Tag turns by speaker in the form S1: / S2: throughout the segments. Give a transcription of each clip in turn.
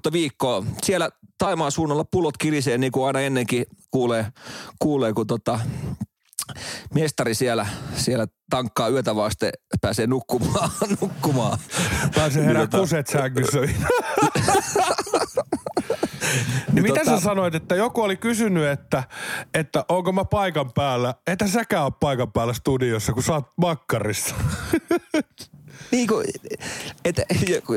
S1: alkanutta viikkoa. Siellä Taimaan suunnalla pullot kirisee niin kuin aina ennenkin kuulee, kuulee kun tota, mestari siellä, siellä tankkaa yötä vasten, pääsee nukkumaan. nukkumaan.
S2: Pääsee herää
S1: Niin tota-
S2: kuset sängyssä. niin mitä
S1: tota-
S2: sä sanoit, että joku oli kysynyt, että, että onko mä paikan päällä? Etä säkään ole paikan päällä studiossa, kun sä oot makkarissa.
S1: Niin kuin, että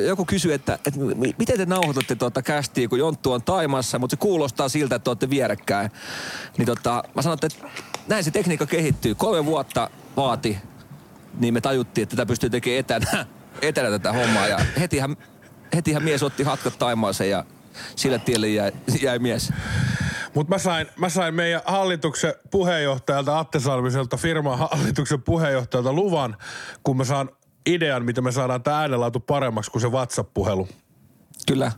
S1: joku- kysyy, että, mi- miten te nauhoitatte tuota kästiä, kun Jonttu on Taimassa, mutta se kuulostaa siltä, että olette vierekkäin. Niin tota, mä sanon, että näin se tekniikka kehittyy. Kolme vuotta vaati, niin me tajuttiin, että tätä pystyy tekemään etänä, etänä tätä hommaa. Ja hetihän, hetihän mies otti hatkat Taimaaseen ja sillä tielle jäi, jäi mies.
S2: Mutta mä sain, mä sain meidän hallituksen puheenjohtajalta, Atte Salmiselta, firman hallituksen puheenjohtajalta luvan, kun mä saan idean, miten me saadaan tämä äänenlaatu paremmaksi kuin se WhatsApp-puhelu.
S1: Kyllä.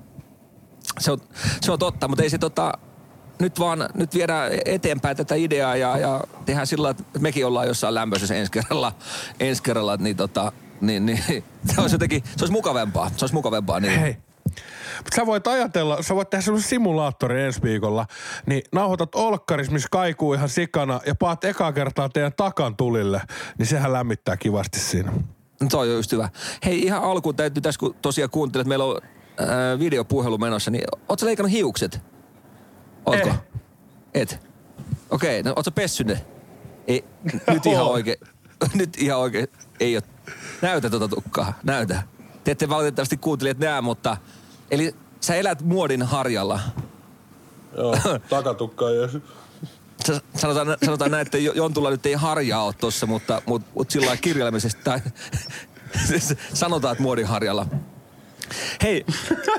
S1: Se on, se on totta, mutta ei se tota, nyt vaan, nyt viedään eteenpäin tätä ideaa ja, ja tehdään sillä että mekin ollaan jossain lämpöisessä ensi kerralla, ensi kerralla niin tota, niin, niin, se olisi jotenkin, se olisi mukavempaa, se olisi mukavempaa. Niin.
S2: Hei. Mutta sä voit ajatella, sä voit tehdä semmoisen simulaattorin ensi viikolla, niin nauhoitat olkkaris, missä kaikuu ihan sikana ja paat ekaa kertaa teidän takan tulille, niin sehän lämmittää kivasti siinä.
S1: No Toi on just hyvä. Hei, ihan alkuun täytyy tässä, kun tosiaan kuuntelet, että meillä on ää, videopuhelu menossa, niin ootko leikannut hiukset? Ootko?
S2: Eh.
S1: Et? Okei, no ootko ne? Ei, nyt ihan oikein. Nyt ihan oikein. Ei oo. Näytä tuota tukkaa, näytä. Te ette valitettavasti kuuntelijat näe, mutta... Eli sä elät muodin harjalla.
S2: Joo, takatukka ei
S1: Sanotaan, sanotaan näin, että Jo- Jontulla nyt ei harjaa ole tossa, mutta, mutta, mutta sillä lailla kirjaimellisesti tai sanotaan, että muodin harjalla. Hei,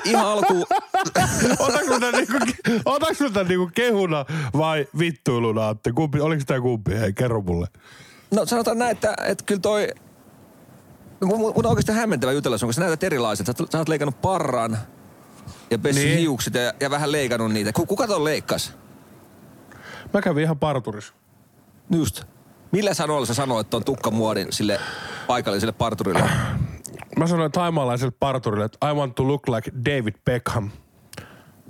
S1: ihan alkuun...
S2: Otaks tän niinku, otaks tän niinku kehuna vai vittuiluna, Atte? Kumpi, oliks tää kumpi? Hei, kerro mulle.
S1: No sanotaan näin, että, että kyllä toi... Mun, mun on oikeasti hämmentävä jutella sun, koska sä näytät erilaiset. Sä, sä oot leikannut parran ja pessyt
S2: Niin.
S1: hiukset ja, ja, vähän leikannut niitä. Ku- Kuka ton leikkas?
S2: Mä kävin ihan parturissa.
S1: Just. Millä sanoilla sä sanoit ton tukkamuodin sille paikalliselle parturille?
S2: Mä sanoin taimaalaiselle parturille, että I want to look like David Beckham.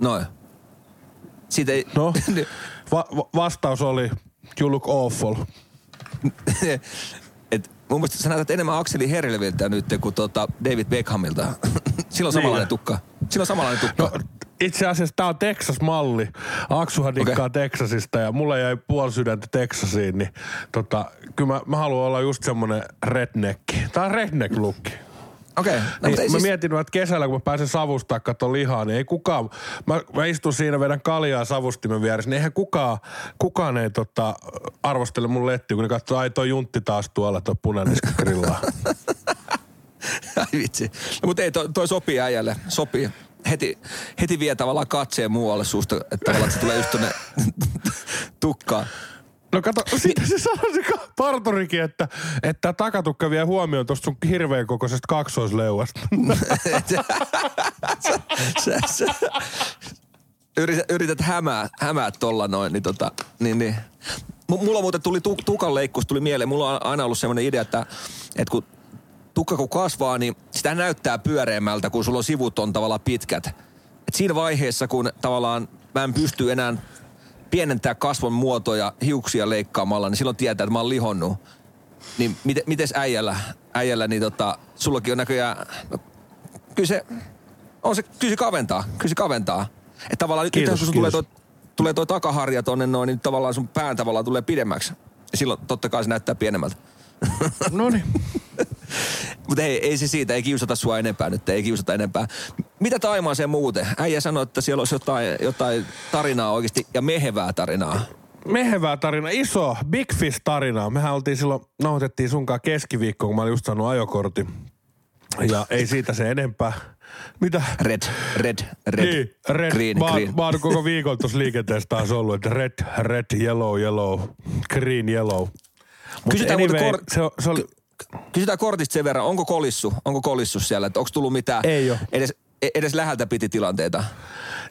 S1: Noin. Siitä ei...
S2: No, va- va- vastaus oli, you look awful.
S1: Et mun mielestä sä näytät enemmän Akseli Herleviltä nyt kuin tota David Beckhamilta. Sillä on samanlainen
S2: Niin.
S1: tukka. Sillä on samanlainen tukka.
S2: No, itse asiassa tää on Texas-malli. Aksuhan dikkaa okay. Texasista ja mulle jäi puoli sydäntä Texasiin, niin tota, kyllä mä, mä haluan olla just semmonen redneck. Tää on redneck-lukki.
S1: Okei. Okay. No,
S2: Niin,
S1: mutta ei
S2: mä
S1: siis,
S2: mietin, että kesällä kun mä pääsen savustaa katsoa lihaa, niin ei kukaan, mä, mä istun siinä vedän kaljaa savustimen vieressä, niin eihän kukaan, kukaan ei tota, arvostele mun lettiä, kun ne katsoo, ai toi juntti taas tuolla, toi punaniska grillaa.
S1: ai vitsi. No, mutta ei, toi, toi sopii äijälle. Sopii. Heti, heti vie tavallaan katseen muualle susta, että tavallaan se tulee just tonne tukkaan.
S2: No kato, sitten se sanoi se parturikin, että, että takatukka vie huomioon tuosta sun hirveän kokoisesta kaksoisleuasta.
S1: sä, sä, sä, yrität, yrität hämää, hämää tolla noin, niin tota, niin, niin. M- Mulla muuten tuli tu, tukan leikkus, tuli mieleen. Mulla on aina ollut semmoinen idea, että, että kun tukka kun kasvaa, niin sitä näyttää pyöreämmältä, kun sulla on sivut on tavallaan pitkät. Et siinä vaiheessa, kun tavallaan mä en pysty enää pienentää kasvon muotoja hiuksia leikkaamalla, niin silloin tietää, että mä oon lihonnut. Niin miten, mites äijällä, äijällä, niin tota, sullakin on näköjään, no, kyllä se, on se, kyllä se kaventaa, kyllä se kaventaa. Että tavallaan nyt,
S2: Kiitos,
S1: nyt sun tulee toi, tulee toi takaharja tonne noin, niin tavallaan sun pään tavallaan tulee pidemmäksi. Ja silloin totta kai se näyttää pienemmältä.
S2: no niin.
S1: Mutta ei, ei se siitä, ei kiusata sua enempää nyt, ei kiusata enempää. Mitä Taimaaseen muuten? Äijä sanoi, että siellä olisi jotain, jotain tarinaa oikeasti ja mehevää tarinaa.
S2: mehevää tarina, iso Big Fish tarina. Mehän oltiin silloin, nauhoitettiin sunkaan keskiviikko, kun mä olin just saanut ajokortin. Ja ei siitä se enempää. Mitä?
S1: Red, red, red,
S2: Niin, red.
S1: green,
S2: mä,
S1: green.
S2: mä oon koko viikon tuossa liikenteessä taas ollut, että red, red, yellow, yellow, green, yellow. Mut
S1: Kysytään muuten kor-
S2: se, se oli,
S1: Kysytään kortista sen verran, onko kolissu, onko kolissu siellä, että onko tullut mitään
S2: Ei oo.
S1: edes, edes läheltä piti tilanteita?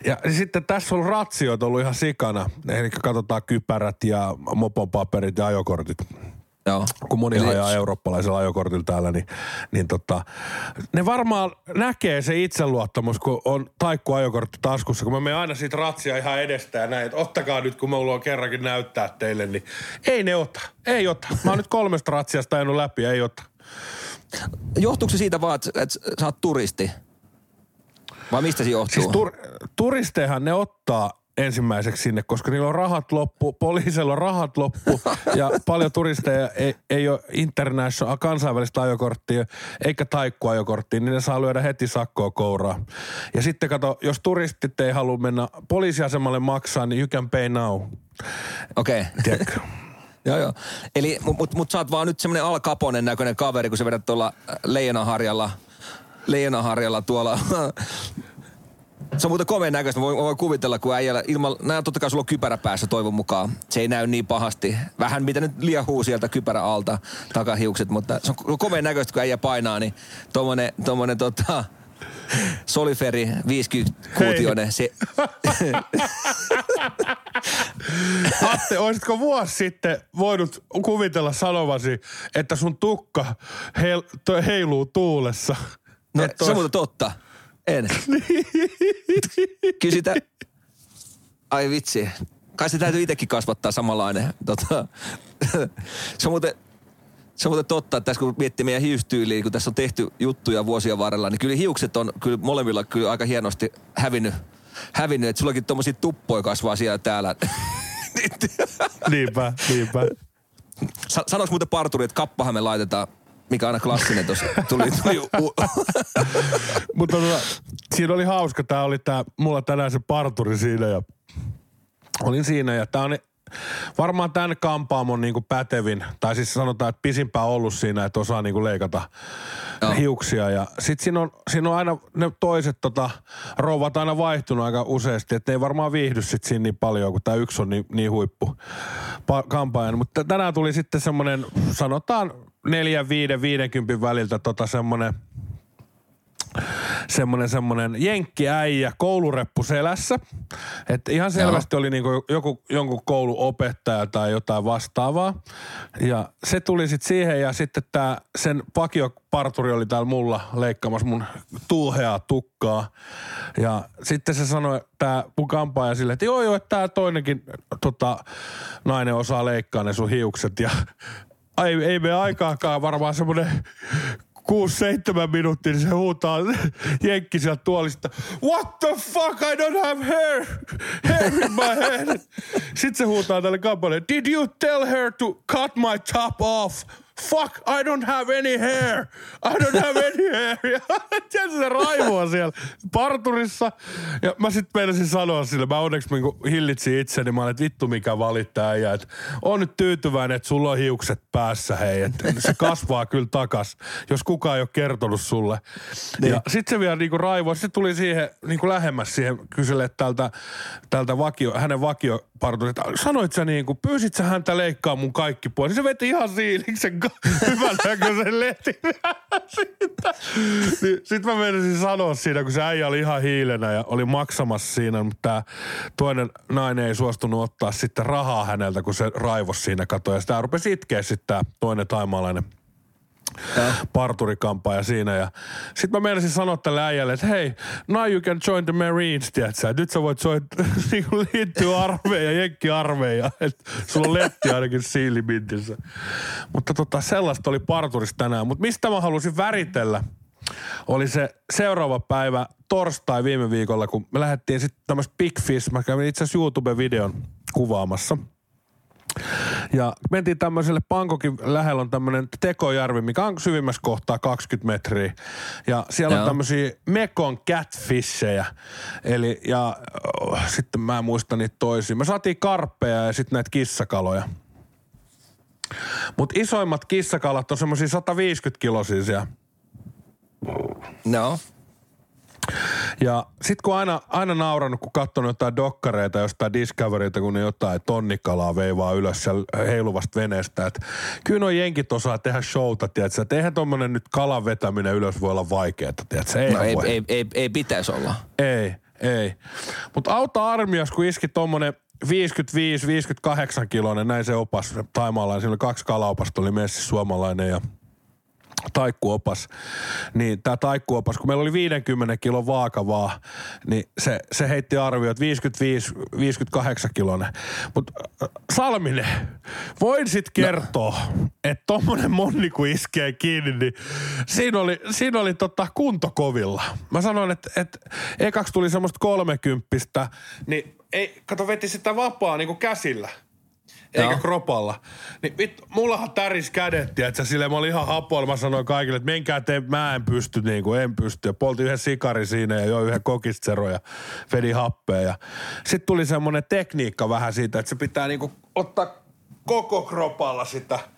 S2: Ja sitten tässä on ratsioita ollut ihan sikana. Eli katsotaan kypärät ja mopopaperit ja ajokortit.
S1: Joo.
S2: Kun moni
S1: Eli-
S2: ajaa eurooppalaisella ajokortilla täällä, niin, niin tota, ne varmaan näkee se itseluottamus, kun on taikku ajokortti taskussa. Kun mä menen aina siitä ratsia ihan edestä ja näin, että ottakaa nyt, kun mulla on kerrankin näyttää teille, niin ei ne ota. Ei ota. Mä oon nyt kolmesta ratsiasta ajanut läpi, ei ota.
S1: Johtuuko se siitä vaan, että, että sä oot turisti? Vai mistä se johtuu?
S2: Siis tur, turistejahan ne ottaa ensimmäiseksi sinne, koska niillä on rahat loppu, poliisilla on rahat loppu ja paljon turisteja ei, ei ole international kansainvälistä ajokorttia eikä taikkuajokorttia, niin ne saa lyödä heti sakkoa kouraa. Ja sitten kato, jos turistit ei halua mennä poliisiasemalle maksaa, niin you can pay now.
S1: Okei. Okay.
S2: Tiedätkö?
S1: Joo, joo. Eli, mutta mut, mut sä oot vaan nyt semmoinen Al Caponen näköinen kaveri, kun sä vedät tuolla Leijonaharjalla, Leijonaharjalla tuolla. se on muuten komeen näköistä. Mä voin, mä voin kuvitella, kun äijällä ilman, nää totta kai sulla on kypärä päässä toivon mukaan. Se ei näy niin pahasti. Vähän mitä nyt liahuu sieltä kypärä alta takahiukset, mutta se on komeen näköistä, kun äijä painaa, niin tommonen, tommonen tota, Soliferi 50-kuutioinen, se,
S2: Atte, olisitko vuosi sitten voinut kuvitella sanovasi, että sun tukka heil, heiluu tuulessa?
S1: No se on muuten totta. En. Kyllä sitä... Ai vitsi. Kai se täytyy itsekin kasvattaa samanlainen. Tota, se on muuten... Se on muuten totta, että tässä kun miettii meidän hiustyyliä, kun tässä on tehty juttuja vuosien varrella, niin kyllä hiukset on kyllä molemmilla kyllä aika hienosti hävinnyt. hävinnyt että sullakin tuommoisia tuppoja kasvaa siellä täällä.
S2: Niinpä, niinpä.
S1: Sa- Sanois muuten parturi, että kappahan me laitetaan, mikä aina klassinen tuossa. Tuli, tuli u-
S2: Mutta tota, siinä oli hauska. Tää oli tää, mulla tänään se parturi siinä ja olin siinä ja tää on varmaan tämän kampaamon niinku pätevin, tai siis sanotaan, että pisimpään ollut siinä, että osaa niinku leikata
S1: Joo.
S2: hiuksia. Ja sit siinä on, siinä on aina ne toiset tota, rouvat aina vaihtunut aika useasti, että ei varmaan viihdy sit siinä niin paljon, kun tämä yksi on niin, niin huippu pa- kampaajan. Mutta tänään tuli sitten semmoinen, sanotaan neljän, viiden, viidenkympin väliltä tota semmoinen semmonen, semmonen jenkkiäijä koulureppu selässä. Että ihan selvästi oli niinku joku, jonkun kouluopettaja tai jotain vastaavaa. Ja se tuli sitten siihen ja sitten tää, sen vakioparturi oli täällä mulla leikkaamassa mun tuuheaa tukkaa. Ja sitten se sanoi, tää mun kampaaja sille, että joo joo, että tää toinenkin tota, nainen osaa leikkaa ne sun hiukset. Ja ei, ei mene aikaakaan varmaan semmoinen 6-7 minuuttia, niin se huutaa jenkki sieltä tuolista. What the fuck, I don't have hair, hair in my head. Sitten se huutaa tälle kampalle, did you tell her to cut my top off? Fuck, I don't have any hair. I don't have any hair. Ja tiedätkö, se raivoa siellä parturissa. Ja mä sitten meinasin sanoa sille, mä onneksi niinku hillitsin itseni, mä olin, että vittu mikä valittaa ja että on nyt tyytyväinen, että sulla on hiukset päässä, hei. Että se kasvaa kyllä takas, jos kukaan ei ole kertonut sulle. Niin. Ja sitten se vielä niinku raivoi, se tuli siihen niinku lähemmäs siihen kyselle tältä, tältä vakio, hänen vakioparturilta. Sanoit sä niinku, pyysit sä häntä leikkaa mun kaikki pois. Niin se veti ihan siiliksen hyvän näköisen lehti. Niin, Sitten mä menisin sanoa siinä, kun se äijä oli ihan hiilenä ja oli maksamassa siinä, mutta tää toinen nainen ei suostunut ottaa sitten rahaa häneltä, kun se raivos siinä katoa. Ja sitä rupesi itkeä sitten tää toinen taimaalainen parturikampaaja siinä. Ja sit mä meinasin sanoa tälle äijälle, että hei, now you can join the Marines, tiedätkö? Nyt sä voit soit, niinku liittyä armeija, jenkki armeija. Että sulla on letti ainakin siilimintissä. Mutta tota, sellaista oli parturissa tänään. Mutta mistä mä halusin väritellä, oli se seuraava päivä torstai viime viikolla, kun me lähdettiin sitten tämmöistä Big Fish. Mä kävin itse asiassa YouTube-videon kuvaamassa. Ja mentiin tämmöiselle Pankokin lähellä on tämmöinen Tekojärvi, mikä on syvimmässä kohtaa 20 metriä. Ja siellä Joo. on tämmöisiä Mekon catfishejä. Eli, ja oh, sitten mä en muista niitä toisia. Me saatiin karppeja ja sitten näitä kissakaloja. Mutta isoimmat kissakalat on semmoisia 150 kilosia siellä.
S1: No.
S2: Ja sit kun aina, aina naurannut, kun katsonut jotain dokkareita jostain Discoveryta, kun ne jotain tonnikalaa veivaa ylös siellä heiluvasta veneestä, että kyllä nuo jenkit osaa tehdä showta, tiedätkö? Että eihän tommonen nyt kalan vetäminen ylös voi olla vaikeaa, tiedätkö? Ei,
S1: no, ei, ei, ei, ei, pitäisi olla.
S2: Ei, ei. Mutta auta armias, kun iski tommonen 55-58 kiloinen, näin se opas Taimaalla. Siinä oli kaksi kalaopasta, oli messi suomalainen ja taikkuopas, niin tämä taikkuopas, kun meillä oli 50 kilon vaakavaa, niin se, se heitti arvio, että 55-58 kilonen. Mutta Salminen, voin sitten no. kertoa, no. että tommonen monni kun iskee kiinni, niin siinä oli, siinä oli tota kuntokovilla. Mä sanoin, että, että ekaksi tuli semmoista kolmekymppistä, niin ei, kato veti sitä vapaa niin kuin käsillä – eikä kropalla. Niin vittu, mullahan täris kädet, että sille mä olin ihan hapoilla. Mä sanoin kaikille, että menkää te, mä en pysty, niin kuin en pysty. Ja polti yhden sikari siinä ja joi yhden kokistero ja vedi happea. Ja sitten tuli semmoinen tekniikka vähän siitä, että se pitää niin kuin ottaa koko kropalla sitä –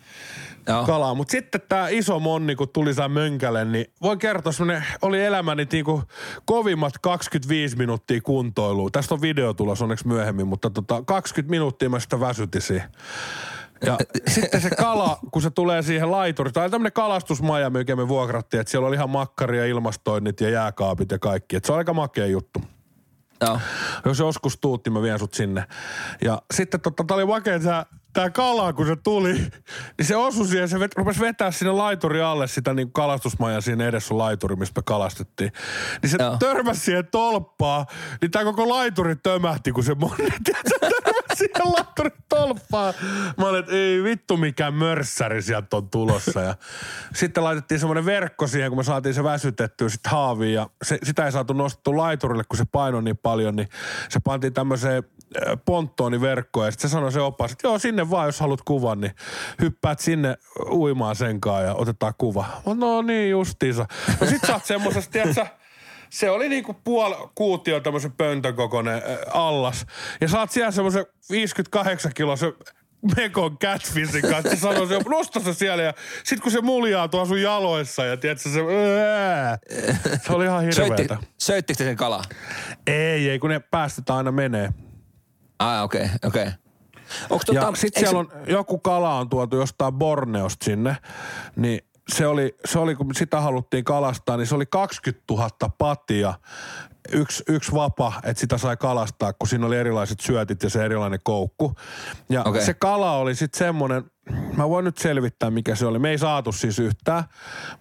S2: Joo. kalaa. Mutta sitten tämä iso monni, kun tuli saa mönkälle, niin voi kertoa, semmoinen oli elämäni niinku kovimmat 25 minuuttia kuntoilua. Tästä on video tulossa onneksi myöhemmin, mutta tota, 20 minuuttia mä sitä väsytisi. Ja sitten se kala, kun se tulee siihen laituriin, tai tämmöinen kalastusmaja, mikä me vuokrattiin, että siellä oli ihan makkaria, ilmastoinnit ja jääkaapit ja kaikki. Että se on aika makea juttu.
S1: Joo.
S2: Jos joskus tuut, niin mä vien sut sinne. Ja sitten totta, tää oli makea, että tämä kala, kun se tuli, niin se osui siihen, se vet, rupesi vetää sinne laituri alle sitä niin kalastusmaja siinä edessä laituri, mistä me kalastettiin. Niin se Joo. törmäsi siihen tolppaan, niin tämä koko laituri tömähti, kun se törmäsi siihen laituri tolppaan. Mä olin, että ei vittu mikään mörssäri sieltä on tulossa. Ja sitten laitettiin semmoinen verkko siihen, kun me saatiin se väsytettyä sitten haaviin ja se, sitä ei saatu nostettu laiturille, kun se painoi niin paljon, niin se pantiin tämmöiseen ponttooniverkkoon ja sitten se sanoi se opas, että joo sinne vaan jos haluat kuvan, niin hyppäät sinne uimaan senkaan ja otetaan kuva. No niin justiinsa. No sit sä oot semmosesta, tiedätkö, se oli niinku puoli kuutio tämmöisen pöntön kokoinen allas. Ja saat siellä semmoisen 58 kiloisen Mekon catfishin kanssa. Se sanoi, se nosta se siellä ja sit kun se muljaa tuo sun jaloissa ja tiedätkö se, ää, se oli ihan hirveetä. Söitti,
S1: söittikö sen kalaa?
S2: Ei, ei kun ne päästetään aina menee.
S1: Ah, okei, okay, okei. Okay.
S2: Onko tota, ja sitten siellä on, joku kala on tuotu jostain Borneosta sinne, niin se oli, se oli, kun sitä haluttiin kalastaa, niin se oli 20 000 patia yksi, yksi vapa, että sitä sai kalastaa, kun siinä oli erilaiset syötit ja se erilainen koukku. Ja okay. se kala oli sitten semmoinen, mä voin nyt selvittää mikä se oli. Me ei saatu siis yhtään,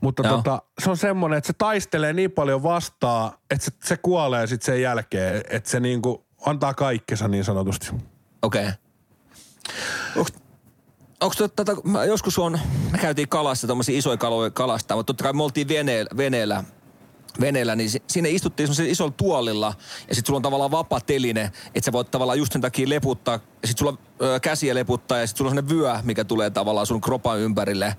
S2: mutta no. tota, se on semmoinen, että se taistelee niin paljon vastaan, että se, se kuolee sitten sen jälkeen, että se niinku antaa kaikkensa niin sanotusti.
S1: Okei. Okay. Onko tätä, mä joskus on, me käytiin kalassa, tuommoisia isoja kaloja kalastaa, mutta totta kai me oltiin veneellä, veneellä veneellä, niin sinne istuttiin semmoisella isolla tuolilla ja sitten sulla on tavallaan vapaa teline, että sä voit tavallaan just sen takia leputtaa ja sitten sulla ö, käsiä leputtaa ja sitten sulla on semmoinen vyö, mikä tulee tavallaan sun kropan ympärille.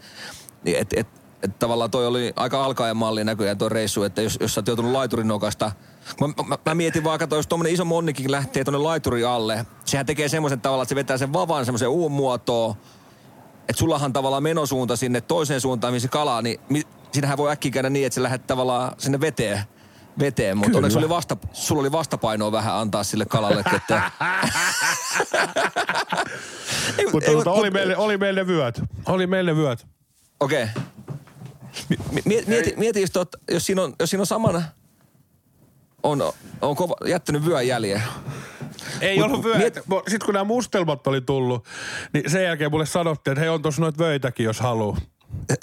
S1: Niin et, et, et, tavallaan toi oli aika alkaen malli näköjään toi reissu, että jos, jos sä oot joutunut laiturin nokasta – Mä, mä, mä mietin vaan, että jos tuommoinen iso monnikin lähtee tuonne laituri alle, sehän tekee semmoisen tavalla, että se vetää sen vavan semmoisen uun muotoon, että sullahan tavallaan menosuunta sinne toiseen suuntaan, missä kalaa, niin mi, siinähän voi äkkiä käydä niin, että se lähdet tavallaan sinne veteen veteen, mutta onneksi oli vasta, sulla oli vastapainoa vähän antaa sille kalalle. Että...
S2: mutta tuota, oli, meille, oli meille vyöt. Oli meille vyöt.
S1: Okei. Okay. Mieti, mieti, mieti jos, tot, jos, siinä on, jos siinä on samana, on, on kova, jättänyt vyön jäljen.
S2: Ei Mut, ollut vyö. Miet... Sitten kun nämä mustelmat oli tullut, niin sen jälkeen mulle sanottiin, että hei on tuossa noita vöitäkin, jos haluaa.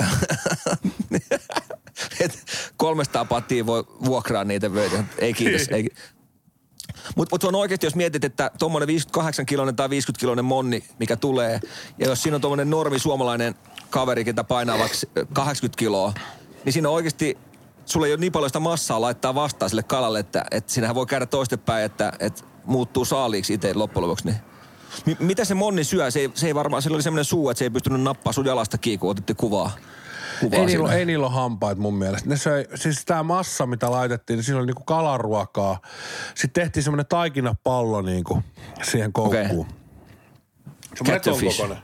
S1: Et 300 pattia voi vuokraa niitä vöitä. Ei kiitos. Ei. Mutta mut on oikeasti, jos mietit, että tuommoinen 58 kilonen tai 50 kilonen monni, mikä tulee, ja jos siinä on tuommoinen normi suomalainen kaveri, ketä painaa vaikka 80 kiloa, niin siinä oikeasti sulla ei ole niin paljon sitä massaa laittaa vastaan sille kalalle, että, että siinähän voi käydä toistepäin, että, että muuttuu saaliiksi itse loppujen lopuksi. Niin. M- mitä se monni syö? Se ei, se ei varmaan, sillä oli semmoinen suu, että se ei pystynyt nappaa sun jalasta kiinni, kun otitte kuvaa. Kuvaa
S2: Ei niillä, ei niillä ole hampaita mun mielestä. Ne söi, siis tämä massa, mitä laitettiin, niin siinä oli niinku kalaruokaa. Sitten tehtiin semmoinen taikinapallo niinku siihen koukkuun. Se on
S1: Catfish.
S2: meton kokoinen.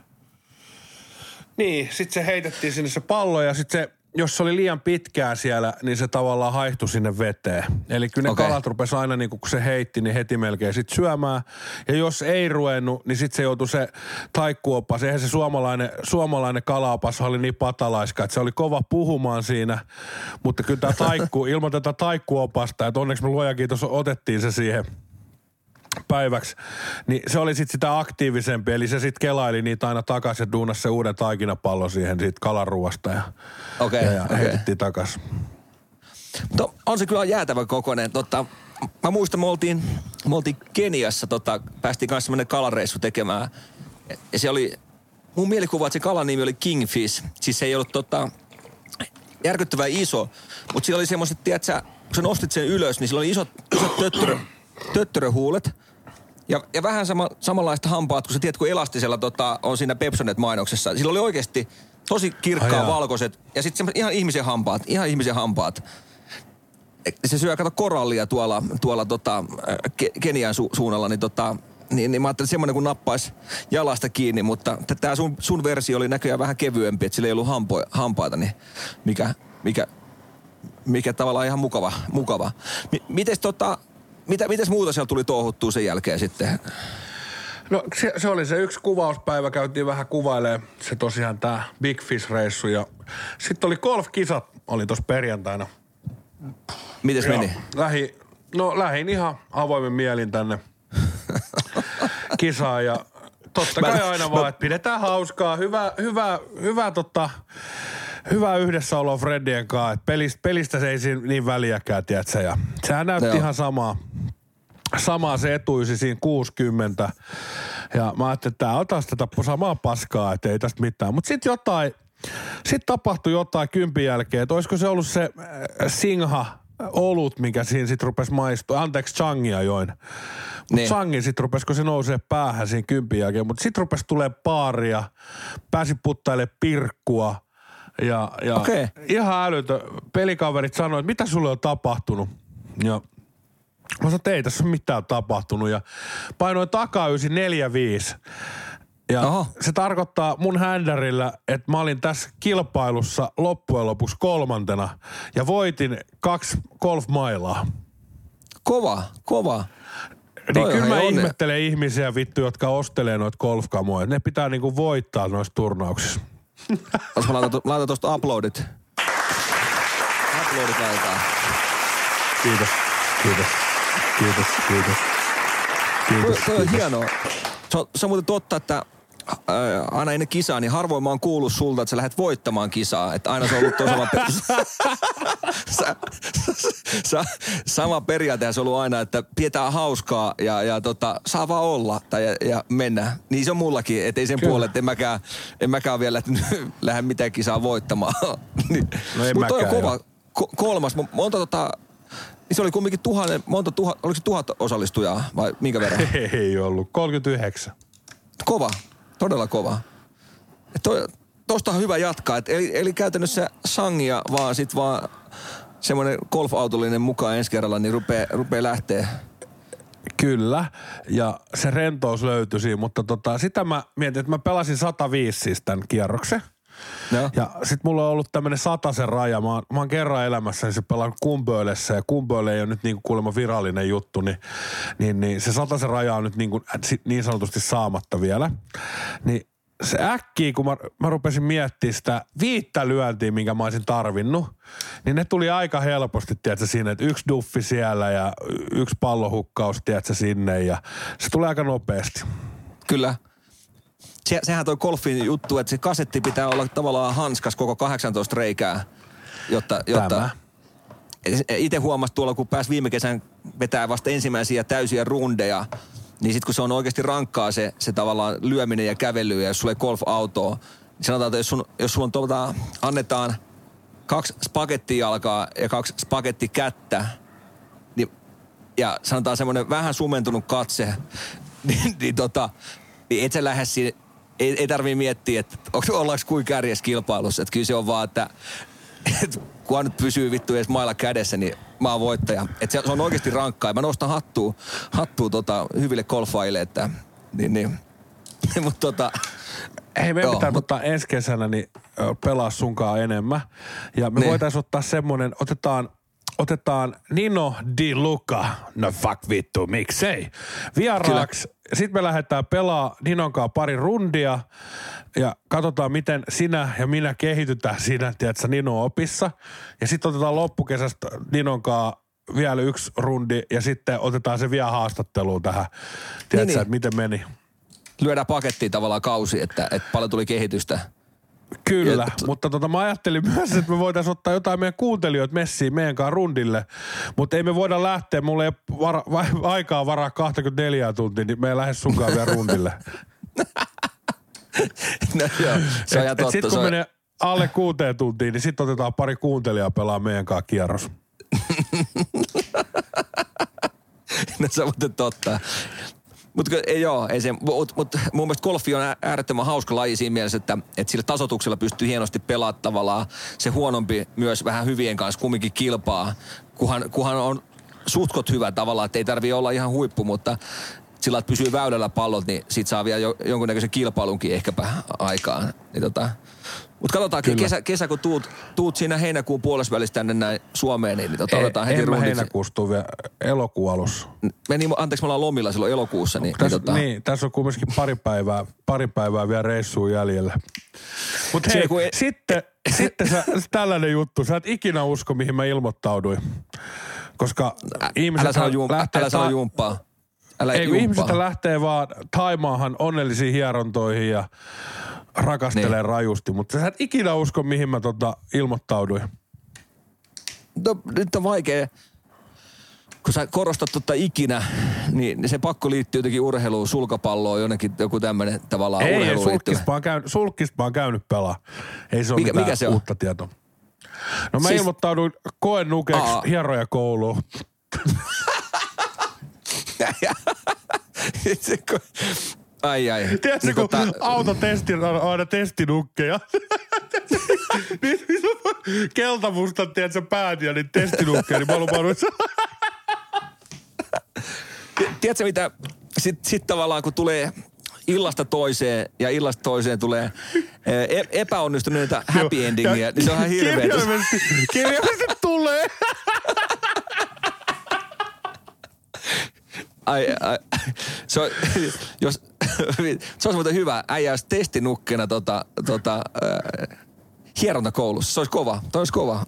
S2: Niin, sitten se heitettiin sinne se pallo ja sitten se, jos se oli liian pitkään siellä, niin se tavallaan haihtui sinne veteen. Eli kyllä ne
S1: Okei.
S2: kalat rupesi aina niin kun se heitti, niin heti melkein sit syömään. Ja jos ei ruvennut, niin sitten se joutui se taikkuopas. Eihän se suomalainen, suomalainen kalaopas oli niin patalaiska, että se oli kova puhumaan siinä. Mutta kyllä tämä taikku, ilman tätä taikkuopasta, että onneksi me luojan kiitos otettiin se siihen päiväksi, niin se oli sitten sitä aktiivisempi, eli se sitten kelaili niitä aina takaisin ja duunasi se uuden taikinapallon siihen siitä kalaruoasta ja,
S1: Okei,
S2: ja, ja
S1: okei.
S2: heitettiin takaisin.
S1: No, on se kyllä jäätävän kokoinen. Tota, mä muistan, me oltiin, me oltiin Keniassa, tota, päästiin kanssa semmoinen kalareissu tekemään. Ja se oli, mun mielikuva, että se kalan nimi oli Kingfish. Siis se ei ollut tota, järkyttävän iso, mutta siellä oli semmoiset, tiedätkö, kun sä nostit sen ylös, niin sillä oli isot, isot töttörö, töttöröhuulet. Ja, ja vähän sama, samanlaista hampaat, kun sä tiedät, kun elastisella tota, on siinä Pepsonet-mainoksessa. Sillä oli oikeasti tosi kirkkaa
S2: Ai jaa.
S1: valkoiset ja sitten ihan ihmisen hampaat, ihan ihmisen hampaat. Se syö, kato korallia tuolla, tuolla tota, Ke- Kenian su- suunnalla, niin tota, niin, niin mä ajattelin, semmoinen kun nappaisi jalasta kiinni, mutta tämä sun, sun versio oli näköjään vähän kevyempi, että sillä ei ollut hampo, hampaita, niin mikä, mikä, mikä tavallaan ihan mukava. mukava. M- mites, tota, mitä, mites muuta siellä tuli touhuttua sen jälkeen sitten?
S2: No se, se, oli se yksi kuvauspäivä, käytiin vähän kuvailee se tosiaan tämä Big Fish-reissu ja sitten oli golfkisat, oli tuossa perjantaina.
S1: Mites
S2: Joo,
S1: meni?
S2: Lähi, no lähin ihan avoimen mielin tänne kisaan ja totta
S1: Mä-
S2: kai aina
S1: mä-
S2: vaan, että pidetään hauskaa. Hyvä, hyvä, hyvä tota, hyvä yhdessäolo Freddien kanssa. Et pelistä, pelistä se ei niin väliäkään, tiedätkö? Ja sehän näytti
S1: Joo.
S2: ihan samaa. Samaa se etuisi siinä 60. Ja mä ajattelin, että tää on taas tätä samaa paskaa, että ei tästä mitään. Mutta sitten jotain, sitten tapahtui jotain kympin jälkeen, että olisiko se ollut se äh, Singha olut, mikä siinä sitten rupesi maistua. Anteeksi, Changia join. Mutta
S1: niin.
S2: Changi sitten rupesi, kun se nousee päähän siinä kympin jälkeen. Mutta sitten rupesi tulee paaria, pääsi puttaille pirkkua. Ja, ja
S1: Okei.
S2: ihan älytön. Pelikaverit sanoivat, että mitä sulle on tapahtunut? Ja Mä sanoin, että ei tässä ole mitään tapahtunut ja painoin takaysi 4-5. Ja
S1: Oho.
S2: se tarkoittaa mun händärillä, että mä olin tässä kilpailussa loppujen lopuksi kolmantena ja voitin kaksi golfmailaa.
S1: Kova, kova.
S2: Niin
S1: Toi
S2: kyllä mä
S1: onne-
S2: ihmettelen ihmisiä vittu, jotka ostelee noita golfkamoja. Ne pitää niinku voittaa noissa turnauksissa.
S1: Jos mä laitan, laitan tuosta uploadit. Uploadit laitetaan.
S2: Kiitos. Kiitos. Kiitos. Kiitos.
S1: Toi,
S2: Kiitos.
S1: toi on
S2: kiitos.
S1: hienoa. Se on, se on muuten totta, että äh, aina ennen kisaa, niin harvoin mä oon kuullut sulta, että sä lähdet voittamaan kisaa. Että aina se on ollut sama, per... sama periaate se on ollut aina, että pidetään hauskaa ja, ja tota, saa vaan olla tai, ja, ja mennä. Niin se on mullakin, että ei sen puolelle, että en mäkään, en mäkään vielä lähde mitään kisaa voittamaan. niin.
S2: No en
S1: Mut toi on kova. Ko- kolmas, Mo- monta tota, niin se oli kumminkin tuhannen, monta tuhat, oliko se tuhat osallistujaa vai minkä verran?
S2: Ei ollut. 39.
S1: Kova, todella kova. Tosta on hyvä jatkaa. Et eli, eli käytännössä sangia vaan sit vaan semmoinen golfautollinen mukaan ensi kerralla, niin rupee, rupee lähtee.
S2: Kyllä, ja se rentous löytyi siinä, mutta tota, sitä mä mietin, että mä pelasin 105 siis tämän kierroksen.
S1: No.
S2: Ja sit mulla on ollut tämmönen sataisen raja. Mä oon, mä oon kerran elämässäni se pelannut kumböölessä ja kumbööle ei ole nyt niinku kuulemma virallinen juttu, niin, niin, niin se sataisen raja on nyt niinku, niin sanotusti saamatta vielä. Niin se äkkiä, kun mä, mä rupesin miettimään sitä viittä lyöntiä, minkä mä olisin tarvinnut, niin ne tuli aika helposti, tiedätkö, siinä, että yksi duffi siellä ja yksi pallohukkaus, tiedätkö, sinne ja se tulee aika nopeasti.
S1: Kyllä. Se, sehän toi golfin juttu, että se kasetti pitää olla tavallaan hanskas koko 18 reikää, jotta, jotta
S2: Tämä.
S1: itse huomasin tuolla, kun pääsi viime kesän vetää vasta ensimmäisiä täysiä rundeja, niin sitten kun se on oikeasti rankkaa se, se tavallaan lyöminen ja kävely, ja jos sulla ei golf-autoa, niin sanotaan, että jos, sun, jos sulla on tuolta, annetaan kaksi spagettijalkaa ja kaksi spagettikättä, niin, ja sanotaan semmoinen vähän sumentunut katse, niin, niin tota, niin et sä lähde siinä, ei, ei tarvii miettiä, että onko, ollaanko kuin kärjes kilpailussa. Että kyllä se on vaan, että, että kunhan nyt pysyy vittu edes mailla kädessä, niin mä oon voittaja. Että se, se on oikeasti rankkaa. Ja mä nostan hattua, hattua tota, hyville golfaille, että niin, niin. Mutta tota,
S2: Hei, me pitää
S1: mut-
S2: ottaa ensi kesänä niin, pelaa sunkaan enemmän. Ja me
S1: Niin.
S2: voitaisiin ottaa semmonen, otetaan, otetaan Nino Di Luca. No fuck vittu, miksei? Vieraaksi. Sitten me lähdetään pelaa Ninon kanssa pari rundia ja katsotaan, miten sinä ja minä kehitytään siinä, tiedätkö, Nino opissa. Ja sitten otetaan loppukesästä Ninon kanssa vielä yksi rundi ja sitten otetaan se vielä haastatteluun tähän. Tiedätkö,
S1: Niin, niin.
S2: miten meni?
S1: lyödään pakettiin tavallaan kausi, että, että paljon tuli kehitystä.
S2: Kyllä,
S1: Ja-
S2: mutta tota, mä ajattelin myös, että me voitaisiin ottaa jotain meidän kuuntelijoita messiin meidän kanssa rundille, mutta ei me voida lähteä, mulla ei vara, va, aikaa varaa 24 tuntia, niin me ei lähde sunkaan vielä rundille.
S1: No joo, se on ihan totta.
S2: Sitten
S1: se
S2: kun
S1: on-
S2: menee alle kuuteen tuntiin, niin sitten otetaan pari kuuntelijaa pelaa meidän kanssa kierros.
S1: No se on totta. Mutta ei joo, ei se, mut, mut, mun mielestä golfi on ää- äärettömän hauska laji siinä mielessä, että, että sillä tasotuksella pystyy hienosti pelaamaan tavallaan se huonompi myös vähän hyvien kanssa kumminkin kilpaa, kunhan, kunhan on suhtkot hyvä tavallaan, että ei tarvii olla ihan huippu, mutta sillä että pysyy väylällä pallot, niin sit saa vielä jo, jonkunnäköisen kilpailunkin ehkäpä aikaan. Niin tota, mutta katsotaan,
S2: Kyllä.
S1: kesä, kesä, kun tuut, tuut siinä heinäkuun puolessa tänne näin Suomeen, niin tota, otetaan heti
S2: en mä
S1: rundiksi.
S2: heinäkuussa tuu vielä elokuun alussa.
S1: Me niin, anteeksi, me ollaan lomilla silloin elokuussa, niin, niin,
S2: Tässä,
S1: tota,
S2: niin, tässä on kumminkin pari päivää, pari päivää vielä reissuun jäljellä. Mutta hei,
S1: kun ei-
S2: sitten, sitten sä, tällainen juttu. Sä et ikinä usko, mihin mä ilmoittauduin. Koska ihmiset
S1: älä sano, jum,
S2: lähtee
S1: älä sano
S2: ta-
S1: jumppaa. Älä
S2: Ei, kun ihmiset lähtee vaan Taimaahan onnellisiin hierontoihin ja rakastelee
S1: Niin.
S2: rajusti. Mutta sä et ikinä usko, mihin mä tota ilmoittauduin.
S1: No, nyt on vaikea. Kun sä korostat totta ikinä, niin se pakko liittyy jotenkin urheiluun, sulkapalloon, jonnekin joku tämmöinen tavallaan
S2: Ei, ei
S1: urheiluun
S2: sulkista mä, oon käynyt, pelaa. Ei se ole
S1: Mikä- mikä se on?
S2: uutta tietoa. No mä
S1: Siis-
S2: ilmoittauduin koenukeksi
S1: Aa.
S2: hieroja kouluun.
S1: Ai ai.
S2: Tiedätkö,
S1: Niin
S2: kun
S1: tota-
S2: autotesti on aina testinukkeja. niin, niin keltamusta, tiedätkö, päät ja niin testinukkeja, niin mä oon lupannut,
S1: Tiedätkö mitä, sit, sit tavallaan kun tulee illasta toiseen ja illasta toiseen tulee eh, e- epäonnistuneita happy endingiä, niin se on ihan hirveetä.
S2: Kirjaimellisesti, kirjaimellisesti tulee.
S1: Ai, ai, se on, jos, se olisi muuten hyvä. Äijä olisi testinukkena tota, tota, äh, hierontakoulussa. Se olisi kova. Toi olisi kova.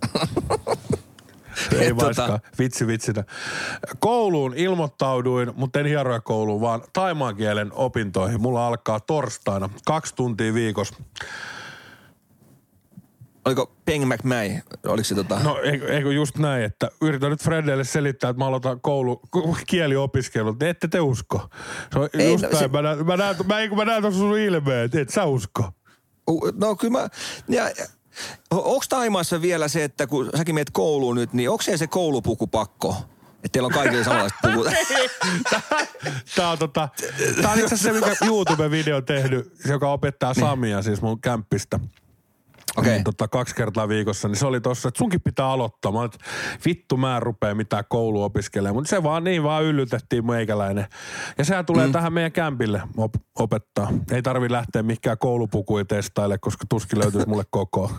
S2: Ei
S1: Tota-
S2: vaiskaan. Vitsi vitsinä. Kouluun ilmoittauduin, mutta en hieroja kouluun, vaan taimaan kielen opintoihin. Mulla alkaa torstaina kaksi tuntia viikossa.
S1: Oliko Peng McMay? Oliko se tota...
S2: No eikö, just näin, että yritän nyt Fredelle selittää, että mä aloitan koulu, kieliopiskelut. Ne ette te usko. Se on
S1: Ei,
S2: just
S1: no,
S2: näin.
S1: se-
S2: Mä näen, mä näen, mä, mä näen tuossa sun ilmeet, et sä usko.
S1: No kyllä mä... Ja, onko Taimaassa vielä se, että kun säkin meet kouluun nyt, niin onko se se koulupuku pakko? Että teillä on kaikille samanlaiset pukut.
S2: Tää on, tota, tää on itse asiassa se, mikä YouTube-video tehnyt, joka opettaa Samia, siis mun kämppistä.
S1: Okei.
S2: Niin, tota, kaksi kertaa viikossa, niin se oli tossa, että sunkin pitää aloittaa. Mä olin, että vittu mä en rupea mitään koulu opiskelemaan, mutta se vaan niin vaan yllytettiin meikäläinen. Ja sehän tulee mm. tähän meidän kämpille op- opettaa. Ei tarvi lähteä mikään koulupukuja testaille, koska tuskin löytyisi mulle koko.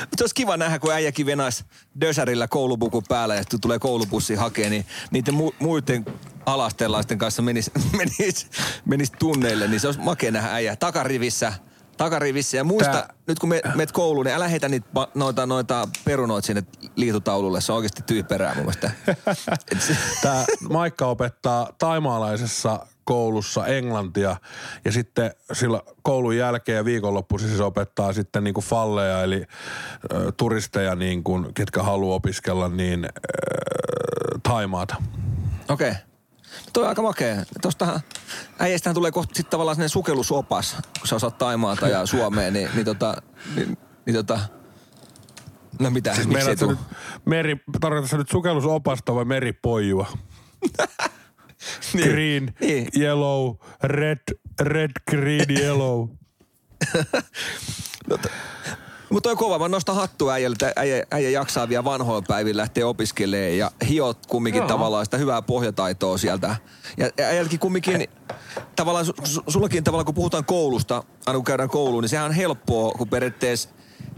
S1: Mutta olisi kiva nähdä, kun äijäkin venaisi Dösärillä koulupuku päällä ja tulee koulupussi hakee, niin niiden mu- muiden alasteelaisten kanssa menisi menis, menis tunneille, niin se olisi makea nähdä äijä takarivissä. Takarivissä. Ja muista,
S2: Tää-
S1: nyt kun me, meet kouluun, niin älä heitä niitä, noita, noita perunoita sinne liitutaululle. Se on oikeasti tyyperää mun mielestä.
S2: Tämä Maikka opettaa taimaalaisessa koulussa englantia ja sitten sillä koulun jälkeen ja viikonloppuisin se opettaa sitten niinku falleja eli ö, turisteja niin kuin, ketkä haluaa opiskella niin ö, Taimaata.
S1: Okei. Okay. Toi on aika makea. Tostahan äijästähän tulee kohta sitten tavallaan sellainen sukellusopas, kun sä osaat Taimaata ja Suomeen, niin, niin tota, niin, niin tota, no mitä, siis miksi ei
S2: nyt meri, tarkoitatko nyt sukellusopasta vai meripoijua?
S1: Niin,
S2: green,
S1: niin.
S2: yellow, red, red, green, yellow.
S1: Mutta on kova. Mä nostan hattua äijälle, että äijä, äijä jaksaa vielä vanhoilla päivillä lähteä opiskelemaan ja hiot kumminkin
S2: Joo.
S1: tavallaan sitä hyvää pohjataitoa sieltä. Ja ja äijälläkin kumminkin, tavallaan su, su, sullakin tavallaan kun puhutaan koulusta, aina kun käydään kouluun, niin sehän on helppoa, kun periaatteessa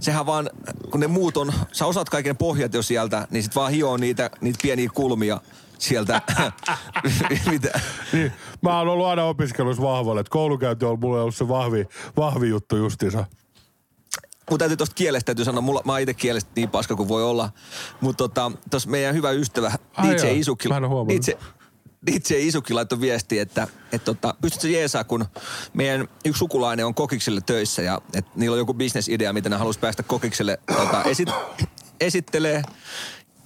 S1: sehän vaan, kun ne muut on, sä osaat kaiken pohjat jo sieltä, niin sit vaan hioo niitä, niitä pieniä kulmia sieltä. Mitä?
S2: Niin, mä oon ollut aina opiskelussa vahvalle, että koulukäynti on mulle ollut se vahvi, vahvi juttu justiinsa.
S1: Mun täytyy tosta kielestä täytyy sanoa, mulla, mä oon itse kielestä niin paska kuin voi olla. Mutta tota, tossa meidän hyvä ystävä
S2: Ai
S1: DJ
S2: joo, huomannut.
S1: DJ, DJ Isuki laittoi viesti, että et tota, pystytkö jeesaa, kun meidän yksi sukulainen on kokikselle töissä ja että niillä on joku bisnesidea, miten ne haluaisi päästä kokikselle tota, esit, esittelee.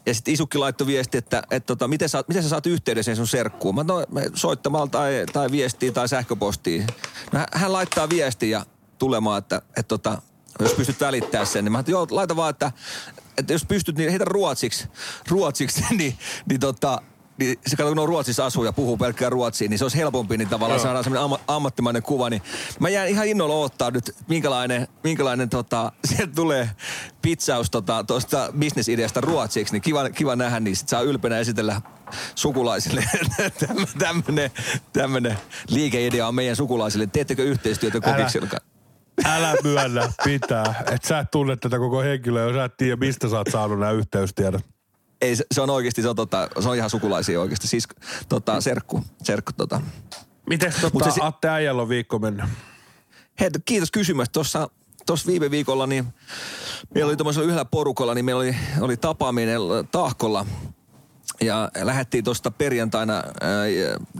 S1: Ja sitten Isukki laittoi viesti, että et tota, miten, sä, miten sä saat yhteydessä sun serkkuun? Mä no, soittamalla tai, tai viestiä tai sähköpostiin. No, hän- hän laittaa viestiä ja tulemaan, että et tota, jos pystyt välittää sen, niin mä ajattelin, joo, laita vaan, että, että jos pystyt, niin heitä ruotsiksi, ruotsiksi niin, niin tota, niin se kato, kun on Ruotsissa asuu ja puhuu pelkkää ruotsia, niin se olisi helpompi, niin tavallaan
S2: Joo.
S1: saadaan semmoinen amma, ammattimainen kuva. Niin mä jään ihan innolla odottaa nyt, minkälainen, minkälainen tota, sieltä tulee pitsaus tota, tuosta bisnesideasta ruotsiksi, niin kiva, kiva nähdä, niin sit saa ylpeänä esitellä sukulaisille, että tämmönen liikeidea on meidän sukulaisille. Teettekö yhteistyötä
S2: Älä. Älä myönnä pitää, että sä et tunne tätä koko henkilöä, jos sä et tiedä, mistä sä oot saanut nämä yhteystiedot.
S1: Ei, se, se on oikeasti, se on, tota, se on ihan sukulaisia oikeasti. Siis tota, serkku, serkku tota.
S2: Mites
S1: Mut
S2: tota,
S1: se
S2: Atte Äijällä on viikko mennyt?
S1: Hei, kiitos kysymästä. Tuossa tuossa viime viikolla niin meillä oli tuommoisella yhdellä porukalla, niin meillä oli, oli tapaaminen Tahkolla. Ja lähdettiin tuosta perjantaina ää,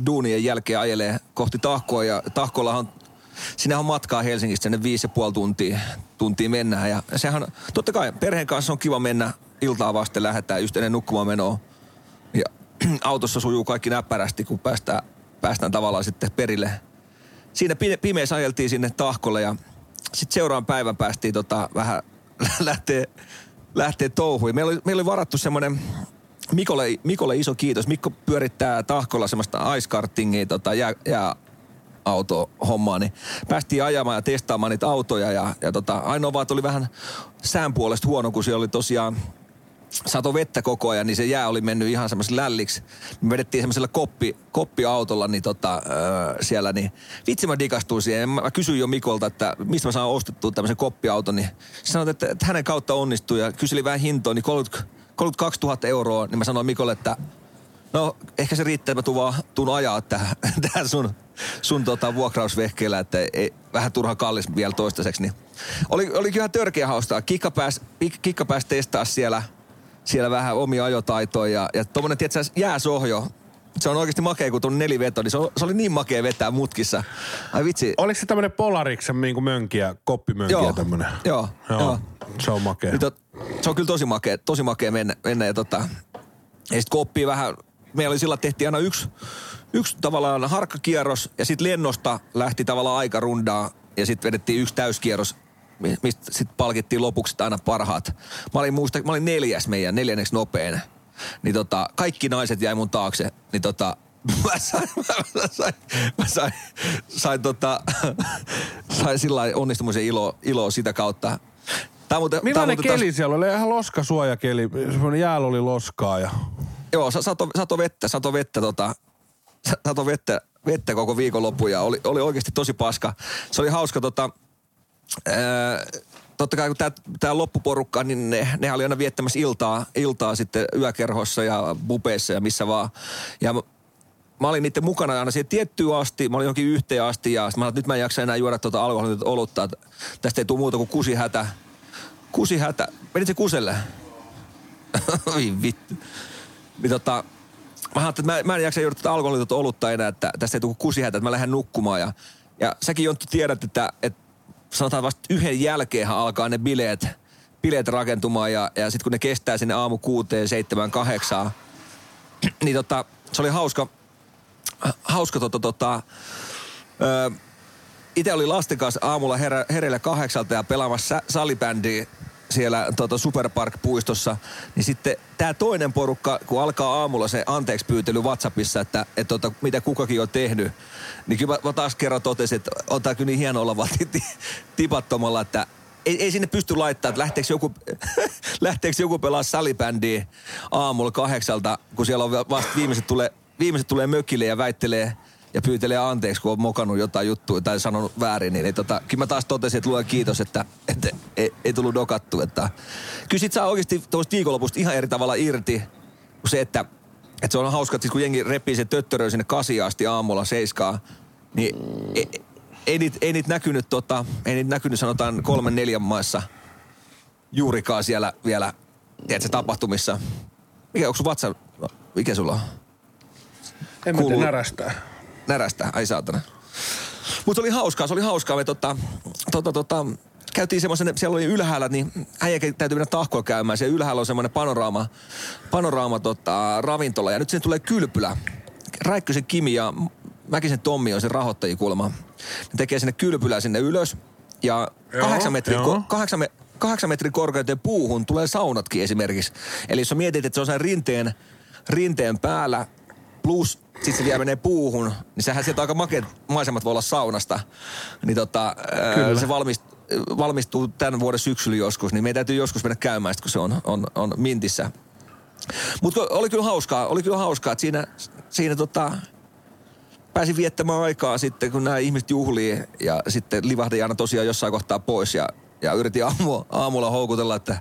S1: duunien jälkeen ajelee kohti Tahkoa. Ja Tahkolla sinä on matkaa Helsingistä sinne viisi ja puoli tuntia, tuntia mennään. Ja sehän, totta kai perheen kanssa on kiva mennä iltaa vasten lähdetään just ennen nukkumaan menoa. Ja autossa sujuu kaikki näppärästi, kun päästään, päästään tavallaan sitten perille. Siinä pime- pimeässä ajeltiin sinne Tahkolle ja sitten seuraavan päivän päästiin tota, vähän lähtee, lähtee touhuun. Meillä oli, meillä oli varattu semmoinen Mikolle, Mikolle iso kiitos. Mikko pyörittää Tahkolla semmoista ice kartingia, tota, jää, jää auto hommaa, niin päästiin ajamaan ja testaamaan niitä autoja ja, ja tota, ainoa vaan, oli vähän sään puolesta huono, kun siellä oli tosiaan sato vettä koko ajan, niin se jää oli mennyt ihan semmoisen lälliksi. Me vedettiin semmoisella koppi, koppiautolla niin tota, öö, siellä, niin vitsi mä dikastuin siihen. Mä, kysyin jo Mikolta, että mistä mä saan ostettua tämmöisen koppiauton, niin se sanoi, että, että hänen kautta onnistui ja kyseli vähän hintoa, niin 30, 32 000 euroa, niin mä sanoin Mikolle, että no ehkä se riittää, että mä tuun, vaan, tuun ajaa tähän, tähän sun, sun tota, vuokrausvehkeellä, että ei, vähän turha kallis vielä toistaiseksi. Niin. Oli, oli kyllä törkeä haustaa. Kikka pääsi kikka pääs testaa siellä, siellä vähän omia ajotaitoja ja, ja tommonen, tiedätkö, jääsohjo, se on oikeasti makea, kun tuon neliveto, niin se, on, se oli niin makea vetää mutkissa. Ai vitsi.
S2: Oliko se tämmönen Polariksen niin mönkiä, koppimönkiä
S1: Joo,
S2: tämmönen?
S1: joo,
S2: joo.
S1: joo.
S2: Se on makea.
S1: Niin tot, se on kyllä tosi makea, tosi makea mennä, mennä ja tota, ja sit kun oppii vähän, meillä oli sillä tehtiin aina yksi, yksi tavallaan harkkakierros ja sitten lennosta lähti tavallaan aika rundaa ja sitten vedettiin yksi täyskierros, mi- mistä sitten palkittiin lopuksi aina parhaat. Mä olin, muista, mä olin neljäs meidän, neljänneksi nopein. Niin tota, kaikki naiset jäi mun taakse, niin tota, mä sain, mä sain, mä sain, sain, tota, sain sillä onnistumisen ilo, iloa sitä kautta. Tää muuten, tää
S2: Millainen
S1: muuten taas-
S2: keli siellä oli? Ihan loskasuojakeli. Semmoinen jäällä oli loskaa ja...
S1: Joo, sa- sato, sato vettä, sato vettä, tota, sato vettä, vettä koko viikonloppu ja oli, oli oikeasti tosi paska. Se oli hauska, tota, ää, totta kai kun tää loppuporukka, niin ne, ne oli aina viettämässä iltaa, iltaa sitten yökerhossa ja bupeissa ja missä vaan. Ja mä, olin niiden mukana aina siihen tiettyyn asti, mä olin johonkin yhteen asti ja mä nyt mä en jaksa enää juoda tuota alkoholitonta olutta, tästä ei tule muuta kuin kusihätä. Kusihätä. Menit se kuselle? Oi vittu. Niin tota, mä ajattelin, että mä, mä en jaksa juoda tätä alkoholitonta olutta enää, että tästä ei tule kusihätä, että mä lähden nukkumaan. Ja, ja säkin Jonttu tiedät, että, että sanotaan vasta yhden jälkeenhän alkaa ne bileet, bileet rakentumaan ja, ja sitten kun ne kestää sinne aamu kuuteen, seitsemän, kahdeksaan, niin tota, se oli hauska, hauska tota, tota, itse oli lasten kanssa aamulla herä, hereillä kahdeksalta ja pelaamassa salibändiä siellä tota Superpark-puistossa, niin sitten tämä toinen porukka, kun alkaa aamulla se anteeksi pyytely WhatsAppissa, että et tota, mitä kukakin on tehnyt, niin kyllä mä, mä taas kerran totesin, että on tää kyllä niin hieno olla vaan tipattomalla, että ei, ei sinne pysty laittamaan, että lähteekö joku, lähteekö joku pelaa salibändiä aamulla kahdeksalta, kun siellä on vasta viimeiset tulee, viimeiset tulee mökille ja väittelee ja pyytelee anteeksi, kun on mokannut jotain juttua tai sanonut väärin, niin, niin tota, kyllä mä taas totesin, että luen kiitos, että, että ei, ei tullut dokattu. Että, kyllä sit saa oikeasti tuosta viikonlopusta ihan eri tavalla irti kuin se, että, että se on hauska, että siis kun jengi repii se töttöröön sinne kasi asti aamulla seiskaa, niin ei, ei, niitä, ei niitä näkynyt, tota, ei niitä näkynyt sanotaan kolmen neljän maissa juurikaan siellä vielä, tiedätkö, tapahtumissa. Mikä, onko sun vatsa, mikä sulla on?
S2: En
S1: Kuuluu-
S2: mä närästää.
S1: Närästä, ai saatana. Mutta oli hauskaa, se oli hauskaa. Me tota, tota, tota, käytiin semmoisen, siellä oli ylhäällä, niin äijäkin täytyy mennä tahkoa käymään. Siellä ylhäällä on semmoinen panoraama, panoraama tota, ravintola. Ja nyt sinne tulee kylpylä. Räikkösen Kimi ja Mäkisen Tommi on se rahoittaja kuulemma. Ne tekee sinne kylpylää sinne ylös. Ja
S2: Joo,
S1: kahdeksan metrin,
S2: joo.
S1: ko- kahdeksan, me, kahdeksan korkeuteen puuhun tulee saunatkin esimerkiksi. Eli jos sä mietit, että se on sen rinteen, rinteen päällä, plus sitten se vielä menee puuhun, niin sehän sieltä aika makeat maisemat voi olla saunasta. Niin tota, ää, se valmist, valmistuu tämän vuoden syksyllä joskus, niin meidän täytyy joskus mennä käymään, sit, kun se on, on, on mintissä. Mutta oli kyllä hauskaa, oli kyllä hauskaa, että siinä, siinä tota, pääsin viettämään aikaa sitten, kun nämä ihmiset juhlii ja sitten livahdin aina tosiaan jossain kohtaa pois ja, ja yritin aamu, aamulla houkutella, että,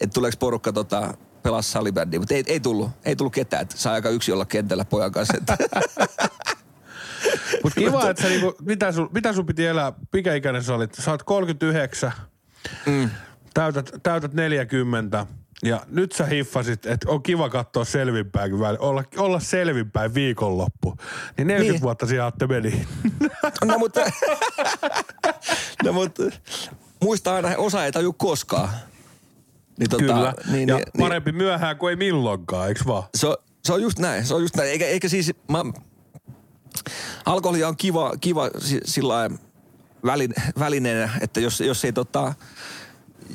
S1: että tuleeko porukka tota, pelaa salibändiä, mutta ei, ei tullut, ei tullut ketään, että sai aika yksi olla kentällä pojan kanssa.
S2: Mutta kiva, että sä niinku, mitä, sun, mitä sun piti elää, mikä ikäinen sä olit? Sä oot 39, mm. täytät, täytät 40 ja nyt sä hiffasit, että on kiva katsoa selvinpäin, olla, olla selvinpäin viikonloppu. Niin 40
S1: Niin.
S2: vuotta siihen Atte meni.
S1: no mutta, no mutta muista aina, osa ei taju koskaan. Niin, tota,
S2: Kyllä.
S1: Niin,
S2: ja
S1: niin, niin,
S2: parempi myöhään kuin ei milloinkaan, eiks vaan?
S1: se, on, se on just näin, se on just näin. Eikä, eikä siis, mä, alkoholia on kiva, kiva si- sillä välin, välineenä, että jos, jos ei tota,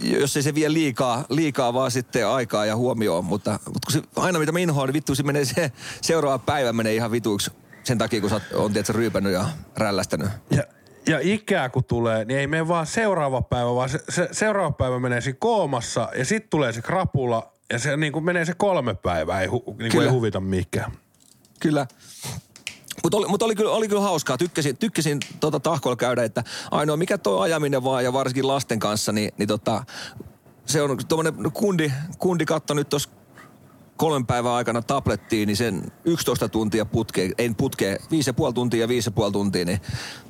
S1: jos ei se vie liikaa, liikaa vaan sitten aikaa ja huomioon, mutta, mutta kun se, aina mitä mä inhoan, niin vittu se menee se seuraava päivä menee ihan vituiksi sen takia, kun sä oot- on tietysti ryypännyt ja rällästänyt.
S2: Ja, ja ikää kun tulee, niin ei mene vaan seuraava päivä, vaan se, se seuraava päivä menee siinä koomassa ja sitten tulee se krapula ja se niin kuin menee se kolme päivää, ei, hu, niin kuin
S1: Kyllä.
S2: ei huvita mikään.
S1: Kyllä. Mutta oli, mut oli, kyllä, oli kyllä hauskaa. Tykkäsin, tykkäsin tota tahkoilla käydä, että ainoa mikä tuo ajaminen vaan ja varsinkin lasten kanssa, niin, niin tota, se on tuommoinen kundi, kundi katto nyt tuossa kolmen päivän aikana tablettiin, niin sen 11 tuntia putkeen, ei putkeen, 5,5 tuntia ja 5,5 tuntia, niin,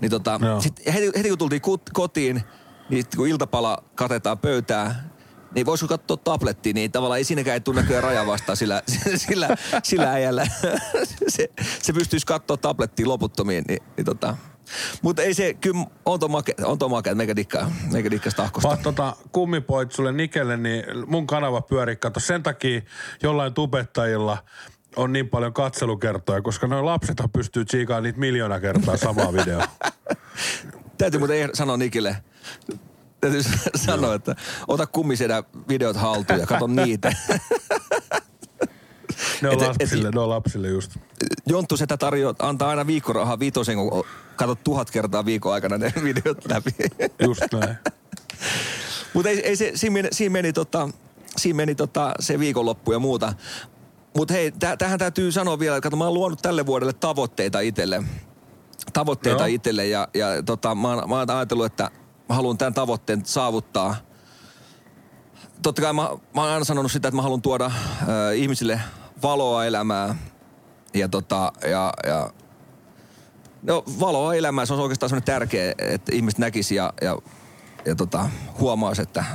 S1: niin tota,
S2: Joo.
S1: sit heti, heti kun tultiin kut, kotiin, niin sit kun iltapala katetaan pöytää, niin voisiko katsoa tablettiin, niin tavallaan ei siinäkään ei tule näköjään raja vastaan sillä, sillä, sillä äijällä. se, se pystyisi katsoa tablettiin loputtomiin, niin, niin tota. Mutta ei se, kyllä on tuo make, on tuo make, meikä dikkaa, meikä dikkaa tahkosta.
S2: Vaan tota, kummipoit sulle Nikelle, niin mun kanava pyörii. Kato, sen takia jollain tubettajilla on niin paljon katselukertoja, koska noin lapsethan pystyy tsiikaan niitä miljoona kertaa samaa videoa.
S1: Täytyy muuten sanoa Nikille, täytyy sanoa, että ota kummisedä videot haltuun ja kato niitä.
S2: Ne on
S1: Et- et-
S2: lapsille, ne on lapsille just.
S1: Jonttu Setä tarjoaa, antaa aina viikkorahaa viitosen, kun katsot tuhat kertaa viikon aikana ne videot läpi.
S2: Just näin.
S1: Mutta ei, ei se, siinä meni, siinä meni, tota, siinä meni tota, se viikonloppu ja muuta. Mutta hei, täh, tähän täytyy sanoa vielä, että mä oon luonut tälle vuodelle tavoitteita itselle. Tavoitteita
S2: Joo.
S1: itselle ja, ja tota, mä, oon, mä oon ajatellut, että mä haluan tämän tavoitteen saavuttaa. Totta kai mä, mä oon aina sanonut sitä, että mä haluan tuoda ö, ihmisille valoa elämää. Ja tota, ja, ja No valoa elämään, se on oikeastaan semmoinen tärkeä, että ihmiset näkisi ja, ja, ja tota, huomaisi, että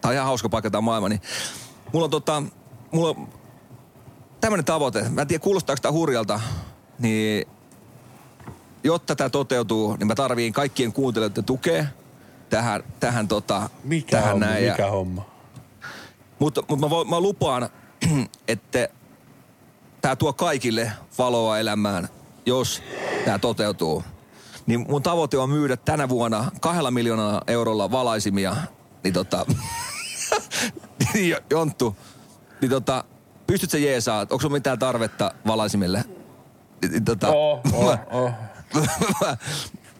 S1: tämä on ihan hauska paikka tämä maailma. Niin mulla on tota, mulla on tämmöinen tavoite, mä en tiedä kuulostaako tämä hurjalta, niin jotta tämä toteutuu, niin mä tarviin kaikkien kuuntelijoiden tukea tähän, tähän, tota,
S2: Mikä
S1: tähän
S2: homma,
S1: näin. Ja-
S2: mikä homma?
S1: mutta, mutta mä, voin, mä lupaan, että tämä tuo kaikille valoa elämään, jos tämä toteutuu. Niin mun tavoite on myydä tänä vuonna kahdella miljoonaa eurolla valaisimia. Niin tota, Jo- Jonttu, niin tota, pystyt sä jeesaa, onko sulla mitään tarvetta valaisimille? Niin Tota,
S2: Oh, oh, oh.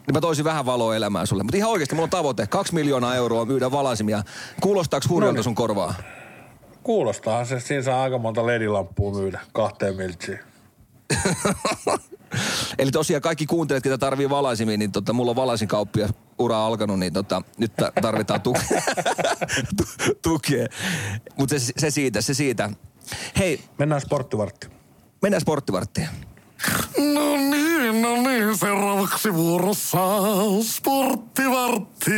S1: niin mä toisin vähän valoa elämään sulle. Mutta ihan oikeasti mulla on tavoite. Kaksi miljoonaa euroa myydä valaisimia. Kuulostaako hurjalta sun korvaa?
S2: Kuulostaa se, siinä saa aika monta ledilamppua myydä kahteen miltsiin.
S1: Eli tosiaan kaikki kuuntelijat, ketä tarvii valaisimia, niin tota, mulla on valaisin kauppia ura alkanut, niin tota, nyt ta- tarvitaan tuke- tu- tukea. Mutta se, se siitä, se siitä. Hei,
S2: Mennään sporttivartti.
S1: mennään sporttivarttiin.
S3: No niin, no niin, seuraavaksi vuorossa sporttivartti.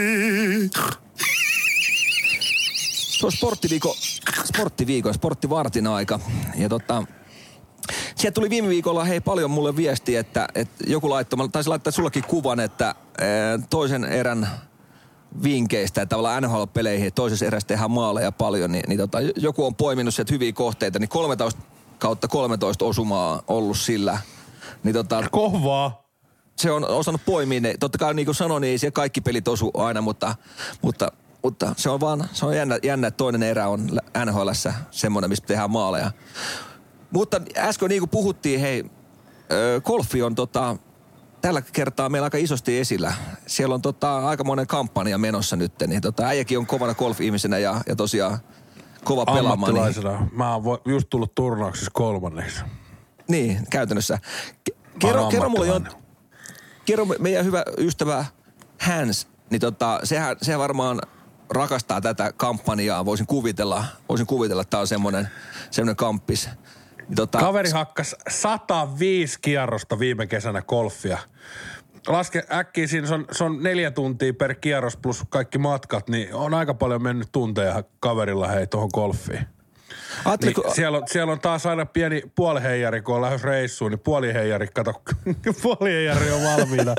S1: Se on sporttiviikko, sporttiviikon, sporttivartin aika. Ja tota, sieltä tuli viime viikolla hei paljon mulle viestiä, että, että joku laittoi, mä taisin laittaa sullekin kuvan, että ää, toisen erän vinkeistä, että tavallaan NHL-peleihin että toisessa erässä tehdään maaleja paljon, niin, niin tota, joku on poiminut sieltä hyviä kohteita, niin 13 kautta 13 osumaa ollut sillä. Niin tota,
S2: Kovaa.
S1: se on osannut poimia ne. Totta kai niin kuin sanoin, niin ei siellä kaikki pelit osu aina, mutta, mutta, mutta se on vaan, se on jännä, jännä, että toinen erä on NHLssä semmoinen, missä tehdään maaleja. Mutta äsken niin kuin puhuttiin, hei, golfi on tota, tällä kertaa meillä aika isosti esillä. Siellä on tota, aika monen kampanja menossa nyt, niin tota, äijäkin on kovana golf-ihmisenä ja, ja tosiaan kova pelaamaan. Niin.
S2: Mä oon just tullut turnauksessa kolmanneksi.
S1: niin, käytännössä. Kerro, kerro mulle, jo, kerro me- meidän hyvä ystävä Hans, niin tota, sehän, sehän varmaan rakastaa tätä kampanjaa. Voisin kuvitella, voisin kuvitella, että tämä on semmoinen, semmoinen kamppis. Niin tota,
S2: Kaveri hakkas 105 kierrosta viime kesänä golfia. Laske äkkiä siinä, se on, se on neljä tuntia per kierros plus kaikki matkat, niin on aika paljon mennyt tunteja kaverilla hei tuohon golfiin. Niin
S1: kun,
S2: siellä, on, siellä on taas aina pieni puoliheijari, kun on lähes reissuun, niin puoliheijari, kato, puoliheijari on valmiina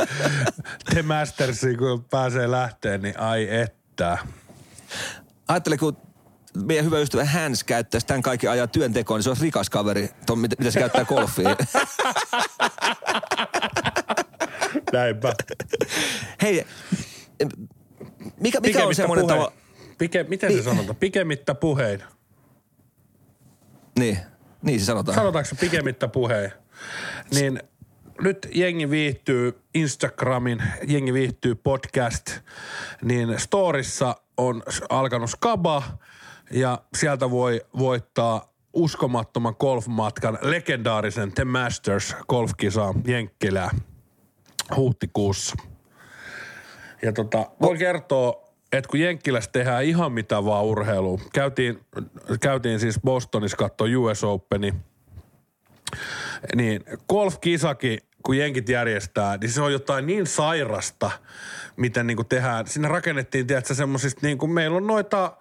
S2: The Mastersiin, kun pääsee lähteen, niin ai että.
S1: Ajattelin, kun meidän hyvä ystävä Hans käyttäisi tämän kaikki ajan työntekoon, niin se olisi rikas kaveri, ton, mitä, mitä se käyttää golfiin.
S2: Näinpä.
S1: Hei, mikä, mikä on semmoinen tava...
S2: Pike, miten se sanotaan? Pikemmittä puhein.
S1: Niin, niin se sanotaan.
S2: Sanotaanko se pikemmittä puheen? Niin nyt jengi viihtyy Instagramin, jengi viihtyy podcast, niin Storissa on alkanut Skaba ja sieltä voi voittaa uskomattoman golfmatkan, legendaarisen The Masters golfkisaan Jenkkilää huhtikuussa. Ja tota, voin kertoa, että kun Jenkkilässä tehdään ihan mitä vaan urheilua. Käytiin, käytiin siis Bostonissa katsoa US Openi. Niin golfkisakin, kun jenkit järjestää, niin se on jotain niin sairasta, miten niin kuin tehdään. Sinne rakennettiin, tiedätkö, semmoisista, niin kuin meillä on noita,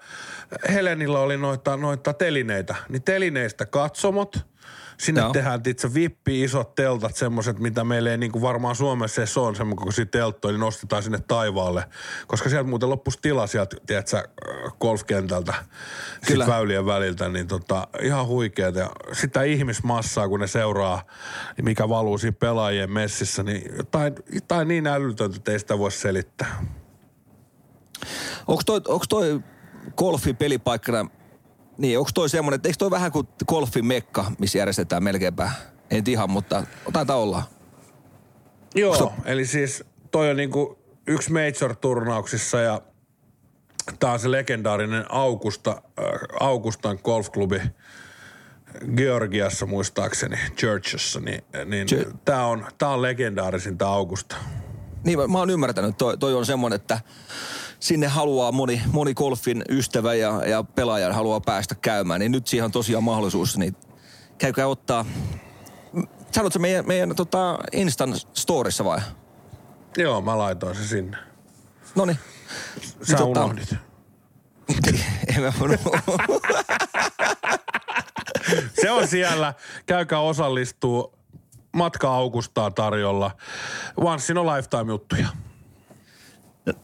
S2: Helenillä oli noita, noita telineitä, niin telineistä katsomot, Sinne
S1: Joo.
S2: Tehdään itse vippi, isot teltat, semmoiset, mitä meillä ei niin kuin varmaan Suomessa edes on, semmoinen kokoisia telttoja, niin nostetaan sinne taivaalle. Koska sieltä muuten loppuisi tila sieltä, tiedätkö, golfkentältä,
S1: Kyllä.
S2: väylien väliltä, niin tota, ihan huikeeta. Ja sitä ihmismassaa, kun ne seuraa, niin mikä valuu siinä pelaajien messissä, niin jotain, jotain niin älytöntä, että ei sitä voi selittää.
S1: Onko toi, onks toi golfin pelipaikkana, niin onko toi semmoinen, että eikö toi vähän kuin golfin mekka, missä järjestetään melkeinpä, en ihan, mutta taitaa olla.
S2: Joo,
S1: Onko
S2: eli siis toi on niinku yksi major-turnauksissa ja tää on se legendaarinen Augusta, äh, Augustan golfklubi Georgiassa muistaakseni, Churchissa, niin, niin
S1: Chur-
S2: tää on, tää on legendaarisin tää Augusta.
S1: Niin mä, mä oon ymmärtänyt, toi, toi on semmoinen, että sinne haluaa moni, moni golfin ystävä ja, ja pelaaja haluaa päästä käymään, niin nyt siihen on tosiaan mahdollisuus, niin käykää ottaa, sanotko meidän, meidän tota Instan storissa vai?
S2: Joo, mä laitoin se sinne.
S1: No niin.
S2: Sä
S1: Tota-
S2: unohdit.
S1: en mä.
S2: Se on siellä. Käykää osallistuu. Matka Augustaa tarjolla. Once in a lifetime juttuja.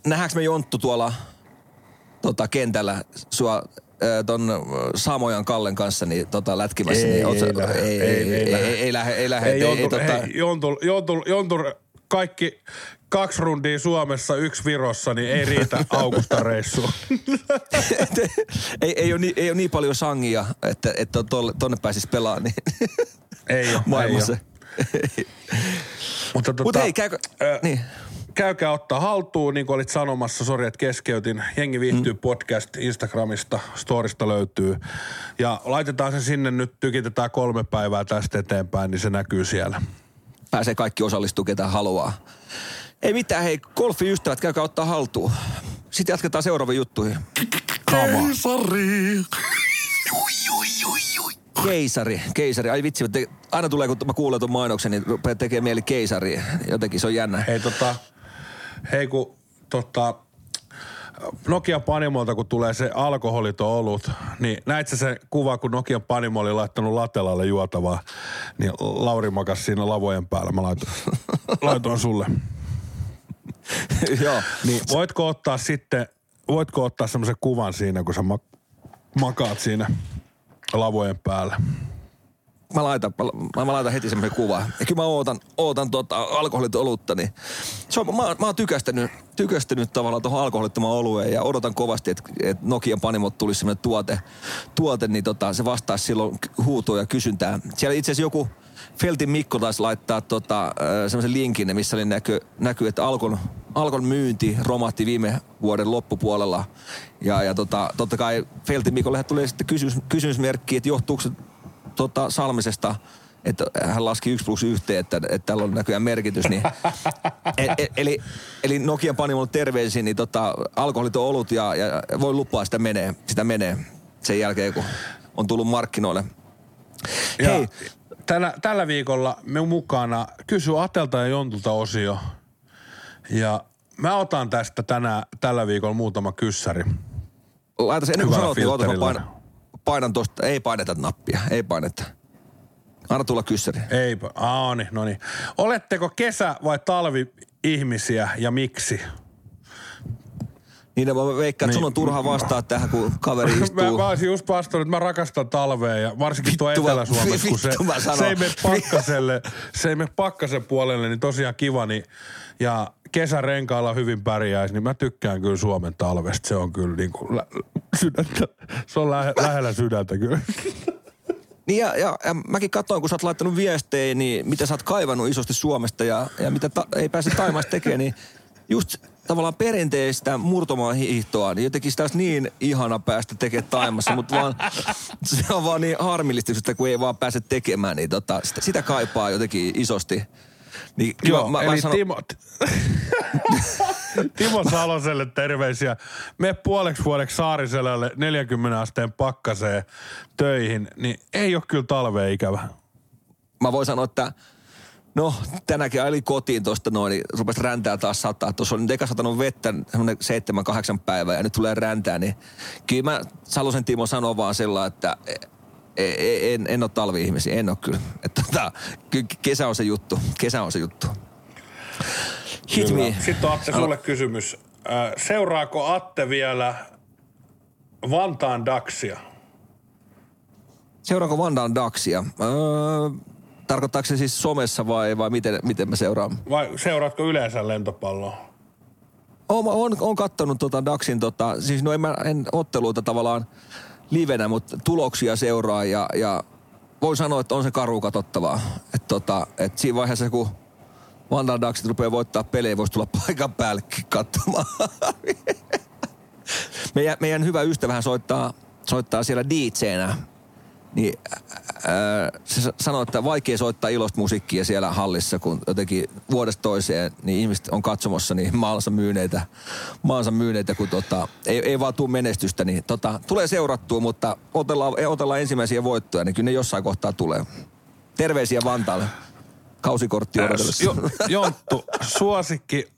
S1: Nähdäänkö me Jonttu tuolla tota, kentällä sua ton Samojan Kallen kanssa niin, tota, lätkimässä?
S2: Ei,
S1: niin, oot sä-
S2: ei lähde,
S1: ei,
S2: ei,
S1: ei,
S2: ei
S1: ei,
S2: lähde.
S1: ei, lähde, ei.
S2: Ei,
S1: ei, ei, tota,
S2: Jontur, kaikki kaksi rundia Suomessa, yksi Virossa, niin ei riitä Augusta reissuun.
S1: ei, ei, ole niin, ei ole niin paljon sangia, että, että tonne pääsisi pelaamaan niin
S2: Ei ole,
S1: maailmassa.
S2: Ei ole. Mutta tota,
S1: Mutta hei, käykö...
S2: Ö,
S1: niin.
S2: Käykää ottaa haltuun, niin kuin olit sanomassa, sori että keskeytin. Jengi viihtyy mm. podcast Instagramista, storista löytyy. Ja laitetaan se sinne nyt, tykitetään kolme päivää tästä eteenpäin, niin se näkyy siellä.
S1: Pääsee kaikki osallistuu, ketä haluaa. Ei mitään, hei, golfiystävät, käykää ottaa haltuun. Sitten jatketaan seuraaviin juttuihin.
S3: Keisari.
S1: Keisari, keisari. Ai vitsi, te, aina tulee, kun mä kuulen tuon mainoksen, niin rupeaa tekee mieli keisari. Jotenkin se on jännä.
S2: Hei tota, hei kun tota, Nokia Panimolta, kun tulee se alkoholiton olut, niin näit se kuva, kun Nokia Panimo oli laittanut latelalle juotavaa, niin Lauri makas siinä lavojen päällä. Mä laitoin, laitoin sulle.
S1: Joo.
S2: Niin voitko ottaa sitten, voitko ottaa semmoisen kuvan siinä, kun sä ma- makaat siinä lavojen päällä?
S1: Mä laitan, mä, mä laitan heti semmoisen kuvan. Ja kyllä mä ootan, ootan tota alkoholiton olutta, niin se on, mä, mä oon tykästynyt, tykästynyt tavallaan tuohon alkoholittomaan olueen ja odotan kovasti, että, että Nokian Panimot tulisi semmoinen tuote, tuote, niin tota, se vastaisi silloin huutoa ja kysyntää. Siellä itse asiassa joku Feltin Mikko taisi laittaa tota, semmoisen linkin, missä oli näky, näky että Alkon, Alkon myynti romahti viime vuoden loppupuolella. Ja, ja tota, totta kai Feltin Mikolle tulee sitten kysymys, kysymysmerkki, että johtuuko se tota, Salmisesta, että hän laski yksi plus yhteen, että, että tällä on näköjään merkitys. Niin, e, e, eli, eli Nokian panimolle terveisiin, niin tota, alkoholit on olut ja, ja voi lupaa sitä menee, sitä menee sen jälkeen, kun on tullut markkinoille.
S2: Ja
S1: Hei,
S2: tällä, tällä viikolla me mukana kysy Atelta ja Jontulta osio. Ja mä otan tästä tänä, tällä viikolla muutama kyssäri.
S1: laita se ennen kuin sanot, niin. Painan, tosta, ei paineta nappia, ei paineta. Anna tulla kyssäri.
S2: Ei, aa, niin, no niin. Oletteko kesä- vai talvi-ihmisiä ja miksi?
S1: Niin, mä veikkaan, että sun on
S2: Niin.
S1: turha vastaa tähän, kun kaveri
S2: Mä,
S1: istuu.
S2: mä olisin just vastannut, että mä rakastan talvea ja varsinkin tuo
S1: Vittu mä-
S2: Etelä-Suomessa, kun se,
S1: mä
S2: se ei mene pakkaselle, se ei mene pakkasen puolelle, niin tosiaan kiva, niin, ja kesärenkailla hyvin pärjäisi, niin mä tykkään kyllä Suomen talvesta. Se on kyllä niin kuin sydäntä, se on lähe, lähellä sydäntä kyllä.
S1: Niin ja, ja, ja mäkin katsoin, kun sä oot laittanut viestejä, niin mitä sä oot kaivannut isosti Suomesta ja, ja mitä ta, ei pääse Taimaasta tekemään, niin just tavallaan perinteistä murtomaan hiihtoa, niin jotenkin sitä olisi niin ihana päästä tekemään Taimassa, mutta vaan se on vaan niin harmillista, kun ei vaan pääse tekemään, niin tota, sitä, sitä kaipaa jotenkin isosti. Niin
S2: Joo,
S1: mä, mä
S2: eli
S1: sanon,
S2: Timo, Timo Saloselle terveisiä. Me puoleksi vuodeksi Saariselälle 40 asteen pakkaseen töihin, niin ei ole kyllä talvea ikävä.
S1: mä voin sanoa, että no tänäkin ajelin kotiin tuosta noin, niin rupesi räntää taas sataa. Tuossa on nyt eka satanut vettä semmoinen seitsemän, kahdeksan päivää ja nyt tulee räntää, niin kyllä mä Salosen Timo sanoo vaan sillä, että en, en ole talvi-ihmisiä, en ole kyllä. Että tota, kesä on se juttu, kesä on se juttu. Hit
S2: Kyllä.
S1: me.
S2: Sitten on Atte sulle kysymys. Ö, Seuraako Atte vielä Vantaan Daxia?
S1: Seuraanko Vandaan Daxia? Öö, tarkoittaako se siis somessa vai, vai miten, miten mä seuraan?
S2: Vai seuraatko yleensä lentopalloa?
S1: Oon, oon, oon kattonut tota Daxin, tota, siis no en, mä, en otteluita tavallaan livenä, mutta tuloksia seuraa ja, ja voin sanoa, että on se karu katsottavaa. Että tota, et siinä vaiheessa, kun Vandal Daxit rupeaa voittaa pelejä, voisi tulla paikan päällekin katsomaan. meidän, meidän hyvä ystävähän soittaa, soittaa siellä DJ-nä. Niin ää, se sa- sanoi, että vaikea soittaa ilosta musiikkia siellä hallissa, kun jotenkin vuodesta toiseen niin ihmiset on katsomassa niin maansa myyneitä, maansa myyneitä kun tota, ei, ei vaan tule menestystä. Niin tota, tulee seurattua, mutta otellaan, otellaan ensimmäisiä voittoja, niin kyllä ne jossain kohtaa tulee. Terveisiä Vantaalle. Kausikortti odotellessa.
S2: Jo, Jonttu, suosikki,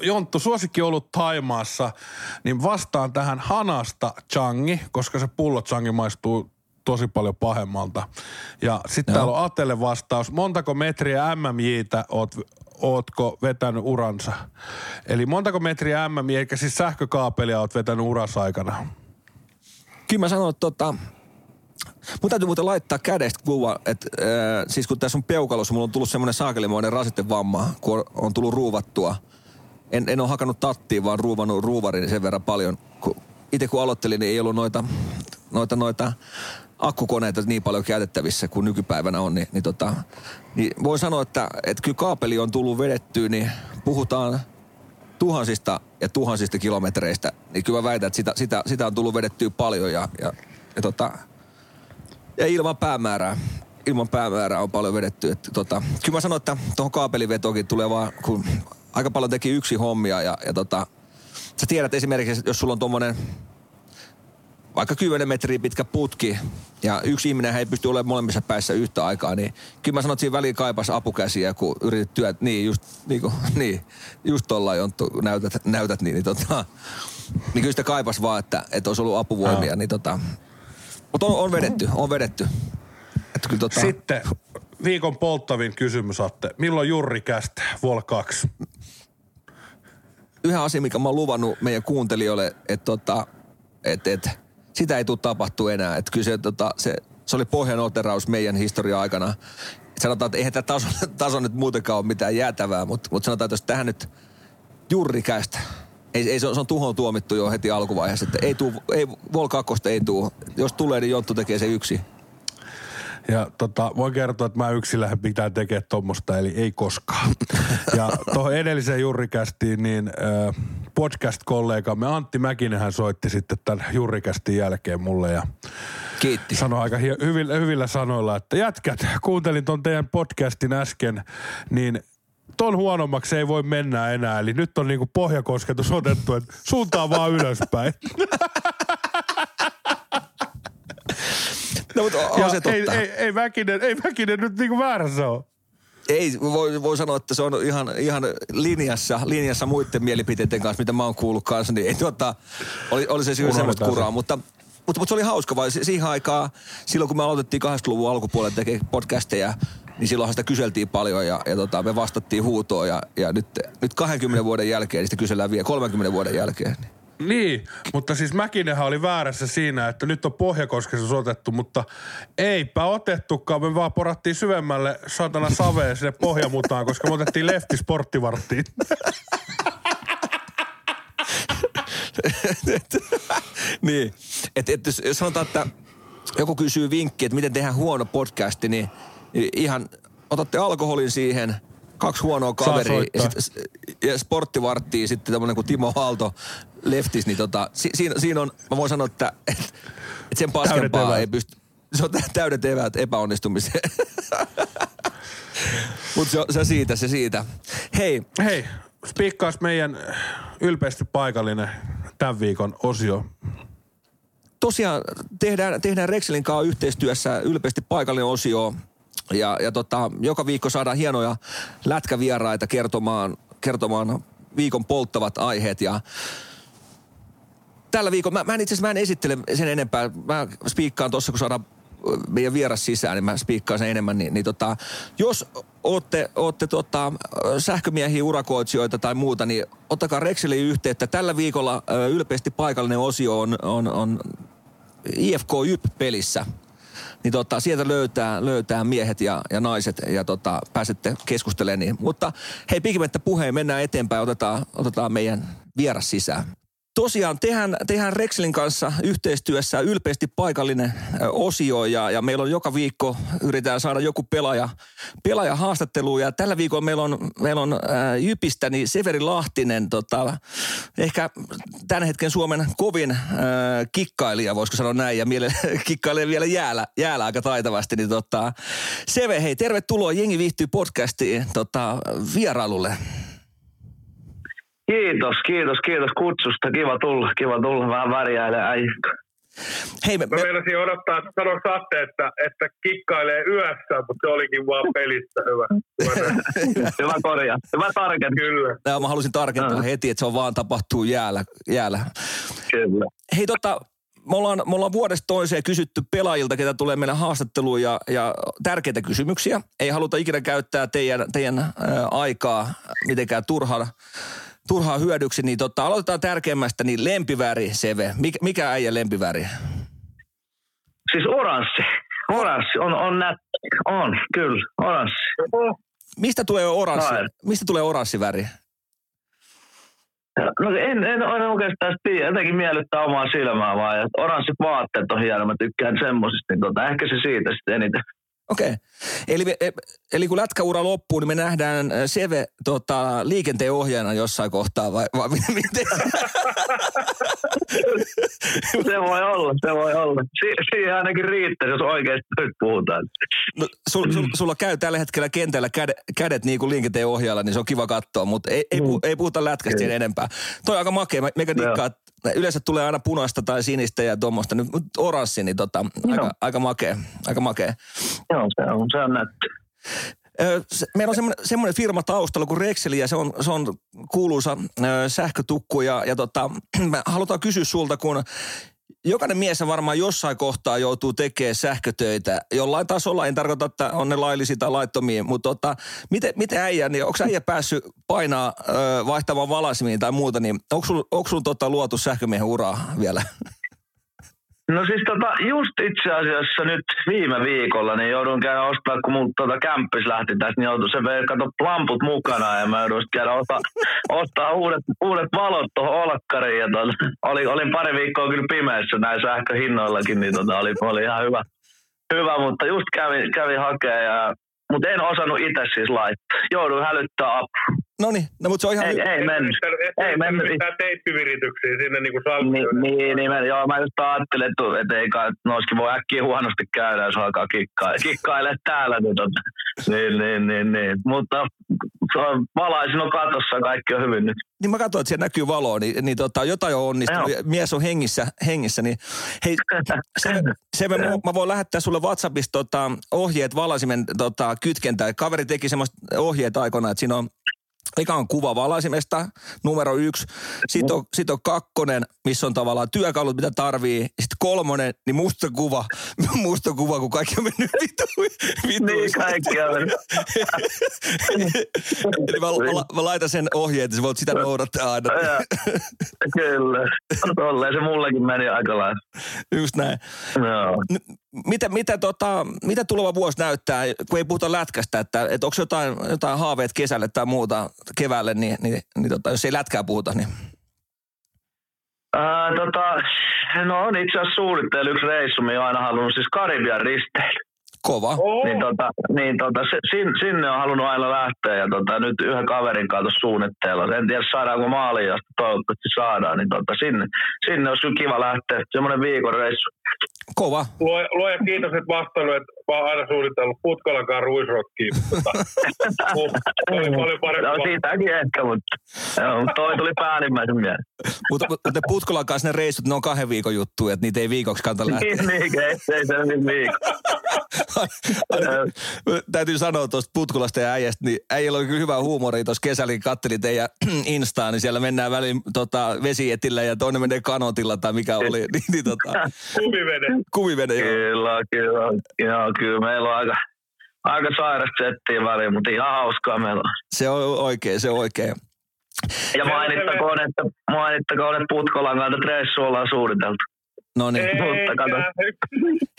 S2: Jonttu, suosikki ollut Taimaassa, niin vastaan tähän hanasta changi, koska se pullo changi maistuu tosi paljon pahemmalta. Ja sitten täällä on Atelle vastaus. Montako metriä MMJtä oot, ootko vetänyt uransa? Eli montako metriä MMJ, eli siis sähkökaapelia oot vetänyt uransa aikana?
S1: Kyllä mä sanon, että tota, Mun täytyy muuten laittaa kädestä kuva, että äh, siis kun tässä on peukalossa, mulla on tullut semmoinen saakelimoinen rasitevamma, kun on, on tullut ruuvattua. En, en ole hakannut tattiin, vaan ruuvannut ruuvarin sen verran paljon. Kun, itse kun aloittelin, niin ei ollut noita, noita, noita akkukoneita niin paljon käytettävissä kuin nykypäivänä on, niin, niin, tota, niin voin sanoa, että, että kyllä kaapeli on tullut vedettyä, niin puhutaan tuhansista ja tuhansista kilometreistä, niin kyllä mä väitän, että sitä, sitä, sitä on tullut vedettyä paljon ja, ja, ja, tota, ja ilman päämäärää. Ilman päämäärää on paljon vedetty. Että, tota, kyllä mä sanoin, että tuohon kaapelivetoonkin tulee vaan, kun aika paljon teki yksi hommia ja, ja tota, sä tiedät esimerkiksi, jos sulla on tuommoinen vaikka 10 metriä pitkä putki ja yksi ihminen ei pysty olemaan molemmissa päissä yhtä aikaa, niin kyllä mä sanon, että siinä väliin kaipas apukäsiä, kun yritit työt, niin just, niin kuin, niin, just tuolla Jonttu, näytät, näytät niin, niin, tota, niin kyllä sitä kaipas vaan, että, että olisi ollut apuvoimia,
S2: Joo.
S1: niin tota, mutta on, on vedetty, on vedetty. Että kyllä tota,
S2: Sitten viikon polttavin kysymys, Atte. Milloin Jurri kästä Vol 2?
S1: yhä asia, mikä mä oon luvannut meidän kuuntelijoille, että tota, et, et, sitä ei tule tapahtuu enää. Että kyllä se, tota, se, se oli pohjanoteraus meidän historian aikana. Et sanotaan, että eihän tämä taso, taso nyt muutenkaan ole mitään jäätävää, mutta mut sanotaan, että jos tähän nyt jurrikäistä, ei, ei se, on, se on tuhoon tuomittu jo heti alkuvaiheessa, että ei tuu, ei, Vol 2 ei tuu. Jos tulee, niin Jonttu tekee se yksi.
S2: Ja tota, voin kertoa, että mä yksillähän pitää tekemään tuommoista, eli ei koskaan. Ja tuohon edelliseen Jurrikästiin, niin äh, podcast-kollegamme Antti Mäkinenhän soitti sitten tämän Jurrikästin jälkeen mulle ja
S1: Kiitti.
S2: sanoi aika hyvillä, hyvillä sanoilla, että jätkät, kuuntelin ton teidän podcastin äsken, niin ton huonommaksi ei voi mennä enää. Eli nyt on niinku pohjakosketus otettu, että suuntaan vaan ylöspäin.
S1: No, mutta on se totta.
S2: ei, ei, ei, Mäkinen, ei Mäkinen nyt niinku väärässä ole.
S1: Ei, voi, voi sanoa, että se on ihan, ihan linjassa, linjassa muiden mielipiteiden kanssa, mitä mä oon kuullut kanssa, niin ei, tuota, oli, oli se kyllä semmoista kuraa,
S2: se.
S1: mutta, mutta, mutta, se oli hauska, vai si- siihen aikaan, silloin kun me aloitettiin 80-luvun alkupuolella tekemään podcasteja, niin silloinhan sitä kyseltiin paljon ja, ja tota, me vastattiin huutoon ja, ja nyt, nyt 20 vuoden jälkeen, niin sitä kysellään vielä 30 vuoden jälkeen. Niin.
S2: Niin, mutta siis Mäkinenhän oli väärässä siinä, että nyt on pohjakoskessa otettu, mutta eipä otettukaan. Me vaan porattiin syvemmälle satana saveen sinne pohjamutaan, koska me otettiin lefti sporttivarttiin.
S1: niin, että et, jos sanotaan, että joku kysyy vinkkiä, että miten tehdään huono podcasti, niin ihan otatte alkoholin siihen, kaksi huonoa kaveria ja, sit, ja sporttivarttia sitten tämmöinen kuin Timo Aalto leftis, niin tota, si, siinä, siinä on, mä voin sanoa, että et, et sen paskempaa ei pysty, se on tä- täydet eväät epäonnistumiseen. Mutta se, se siitä, se siitä. Hei,
S2: Hei, spiikkaas meidän ylpeästi paikallinen tämän viikon osio.
S1: tosiaan tehdään, tehdään Rexelin kanssa yhteistyössä ylpeästi paikallinen osio. Ja, ja tota, joka viikko saadaan hienoja lätkävieraita kertomaan, kertomaan viikon polttavat aiheet. Ja tällä viikolla, mä, mä itse asiassa mä en esittele sen enempää. Mä spiikkaan tuossa, kun saadaan meidän vieras sisään, niin mä spiikkaan sen enemmän. Niin, niin tota, jos ootte, ootte tota, sähkömiehiä, urakoitsijoita tai muuta, niin ottakaa Rexeliin yhteyttä. Tällä viikolla ylpeästi paikallinen osio on, on, on IFK YP-pelissä. Niin tota, sieltä löytää, löytää miehet ja, ja naiset ja tota, pääsette keskustelemaan. Niin. Mutta hei, pikimettä puheen, mennään eteenpäin, otetaan, otetaan meidän vieras sisään. Tosiaan tehdään, tehdään Rexelin kanssa yhteistyössä ylpeästi paikallinen osio ja, ja meillä on joka viikko yritetään saada joku pelaaja, pelaaja haastatteluun. Ja tällä viikolla meillä on, meillä on ää, Jypistä niin Severi Lahtinen, tota, ehkä tämän hetken Suomen kovin ää, kikkailija, voisiko sanoa näin, ja miele, kikkailee vielä jäällä, jäällä aika taitavasti, niin tota, Seve, hei, tervetuloa. Jengi viihtyy podcastiin tota, vierailulle.
S4: Kiitos, kiitos, kiitos kutsusta. Kiva tulla, kiva tulla. Vähän värjäilee äijä.
S1: Hei, me,
S5: Mä
S1: me,
S5: meinasin odottaa, että sanoisi Atte, että, että kikkailee yössä, mutta se olikin vaan pelissä hyvä. hyvä.
S4: Hyvä korja. Hyvä tarkennus.
S5: Kyllä.
S1: Nää, mä halusin tarkentaa
S4: Ah.
S1: heti, että se on vaan tapahtuu jäällä. jäällä.
S4: Kyllä.
S1: Hei tota, me ollaan, me ollaan vuodesta toiseen kysytty pelaajilta, ketä tulee meille haastatteluun ja, ja tärkeitä kysymyksiä. Ei haluta ikinä käyttää teidän, teidän ää, aikaa mitenkään turhaan, turhaan hyödyksi, niin tota, aloitetaan tärkeimmästä, niin lempiväri, Seve. Mikä, mikä äijä lempiväri?
S4: Siis oranssi. Oranssi on, on nätti. On, kyllä, oranssi.
S1: Mistä tulee oranssi?
S4: Ai.
S1: Mistä tulee oranssi väri?
S4: No en, en, en oikeastaan tiedä. Jotenkin miellyttää omaa silmää vaan. Ja oranssit vaatteet on hieno. Mä tykkään semmosista. Niin tota, ehkä se siitä sitten eniten.
S1: Okei. Okay. Eli, me- e- eli kun lätkäura loppuu, niin me nähdään äh, Seve tota, liikenteen ohjaajana jossain kohtaa vai, vai miten?
S4: Se voi olla, se voi olla. Si- siihen ainakin riittää, jos oikeasti nyt puhutaan.
S1: No, sul, sul, sulla käy tällä hetkellä kentällä kädet, kädet niin kuin liikenteen ohjaajalla, niin se on kiva katsoa, mutta ei, ei, pu, ei puhuta lätkästä sen enempää. Toi on aika makea. Mä- Meikä dikkaa, yleensä tulee aina punaista tai sinistä ja tuommoista. Nyt oranssi, niin tota, aika, aika makea. Aika makea.
S4: Joo, se on, se on nätti.
S1: Meillä on semmoinen, semmoinen firma taustalla kuin Rexeli ja se on, se on kuuluisa ö, sähkötukku ja, ja tota, halutaan kysyä sulta, kun jokainen mies varmaan jossain kohtaa joutuu tekemään sähkötöitä. Jollain tasolla, en tarkoita, että on ne laillisia tai laittomia, mutta tota, miten, miten äijä, niin onko äijä päässyt painaa ö, vaihtamaan valaisimiin tai muuta, niin onko sulla sul, tota, luotu sähkömiehen uraa vielä?
S4: No siis tota, just itse asiassa nyt viime viikolla niin joudun käydä ostaa, kun mun tota kämppis lähti tästä, niin joutui se kato lamput mukana ja mä joudun käydä ostaa, ostaa uudet, uudet valot tuohon olkkariin. Ja tota, oli, olin pari viikkoa kyllä pimeässä näin sähköhinnoillakin, niin tota, oli, oli ihan hyvä, hyvä, mutta just kävin, kävin hakemaan ja mutta en osannut itse siis laittaa. Jouduin hälyttää apua.
S1: No niin, no, mutta se on ihan...
S4: Ei, ei mennyt. Ei mennyt.
S5: mitään teippivirityksiä sinne niin kuin
S4: Niin,
S5: salkkioon.
S4: niin, niin mä, joo, mä just ajattelin, että, että ei kai, noiskin voi äkkiä huonosti käydä, jos alkaa kikkaa, kikkailee täällä. Niin, tota, niin, niin, niin, niin. Mutta valaisin on katossa, kaikki on hyvin nyt.
S1: niin mä katsoin, että siellä näkyy valoa, niin, niin tota, jotain on onnistunut.
S4: Joo.
S1: Mies on hengissä, hengissä niin hei, se, se mä, mä, voin lähettää sulle WhatsAppista tota, ohjeet valaisimen tota, kytkentää. Kaveri teki semmoista ohjeet aikoinaan, että siinä on Eka on kuva valaisimesta, numero yksi. Sitten on, sit on kakkonen, missä on tavallaan työkalut, mitä tarvii. Sitten kolmonen, niin musta kuva. Musta kuva, kun kaikki on mennyt vitu. vitu
S4: Niin, kaikki on mennyt.
S1: Eli mä, mä, mä, laitan sen ohjeen, että sä voit sitä noudattaa aina.
S4: Joo. Kyllä. Tolleen se mullekin meni aika lailla.
S1: Just näin.
S4: Joo.
S1: N- Mitä, mitä, tota, mitä tuleva vuosi näyttää, kun ei puhuta lätkästä, että, että onko jotain, jotain haaveet kesälle tai muuta keväälle, niin, niin, niin tota, jos ei lätkää puhuta, niin
S4: Ää, tota, no on itse asiassa suunnitteilla yksi reissu, oon aina halunnut siis Karibian risteily.
S1: Kova.
S5: Oh,
S4: Niin, tota, niin tota, sin, sinne on halunnut aina lähteä ja tota, nyt yhden kaverin kanssa tuossa suunnitteilla. En tiedä saadaanko maaliin asti, toivottavasti saadaan. Niin tota, sinne, sinne olisi kyllä kiva lähteä. Semmoinen viikon reissu.
S1: Kova.
S5: luoja, luoja kiitos, että vastannut, että mä oon aina suunnitellut Putkolankaan ruisrokkiin. Tota, uh, se oli paljon parempi.
S4: No siitäkin ehkä, mutta joo, mutta toi tuli päällimmäisen mieleen.
S1: Mutta, mutta ne Putkolan kanssa ne reissut, ne on kahden viikon juttuja, että niitä ei viikoksi kannata lähteä.
S4: Niin, niin, ei, ei se niin viikko.
S1: Täytyy sanoa tuosta Putkulasta ja äijästä, niin äijällä oli kyllä hyvää huumoria tuossa kesällä, kun kattelin teidän Instaa, niin siellä mennään väliin tota, vesietillä ja toinen menee kanotilla tai mikä oli, niin, niin tota,
S5: Kumivene.
S1: kumivene joo.
S4: Kyllä, kyllä. Joo, kyllä meillä on aika, aika sairasta settiä väliin, mutta ihan hauskaa meillä on.
S1: Se on oikein, se on oikein.
S4: Ja mainittakoon, että, mainittakoon, että Putkolan kanssa reissu ollaan suunniteltu.
S1: No niin.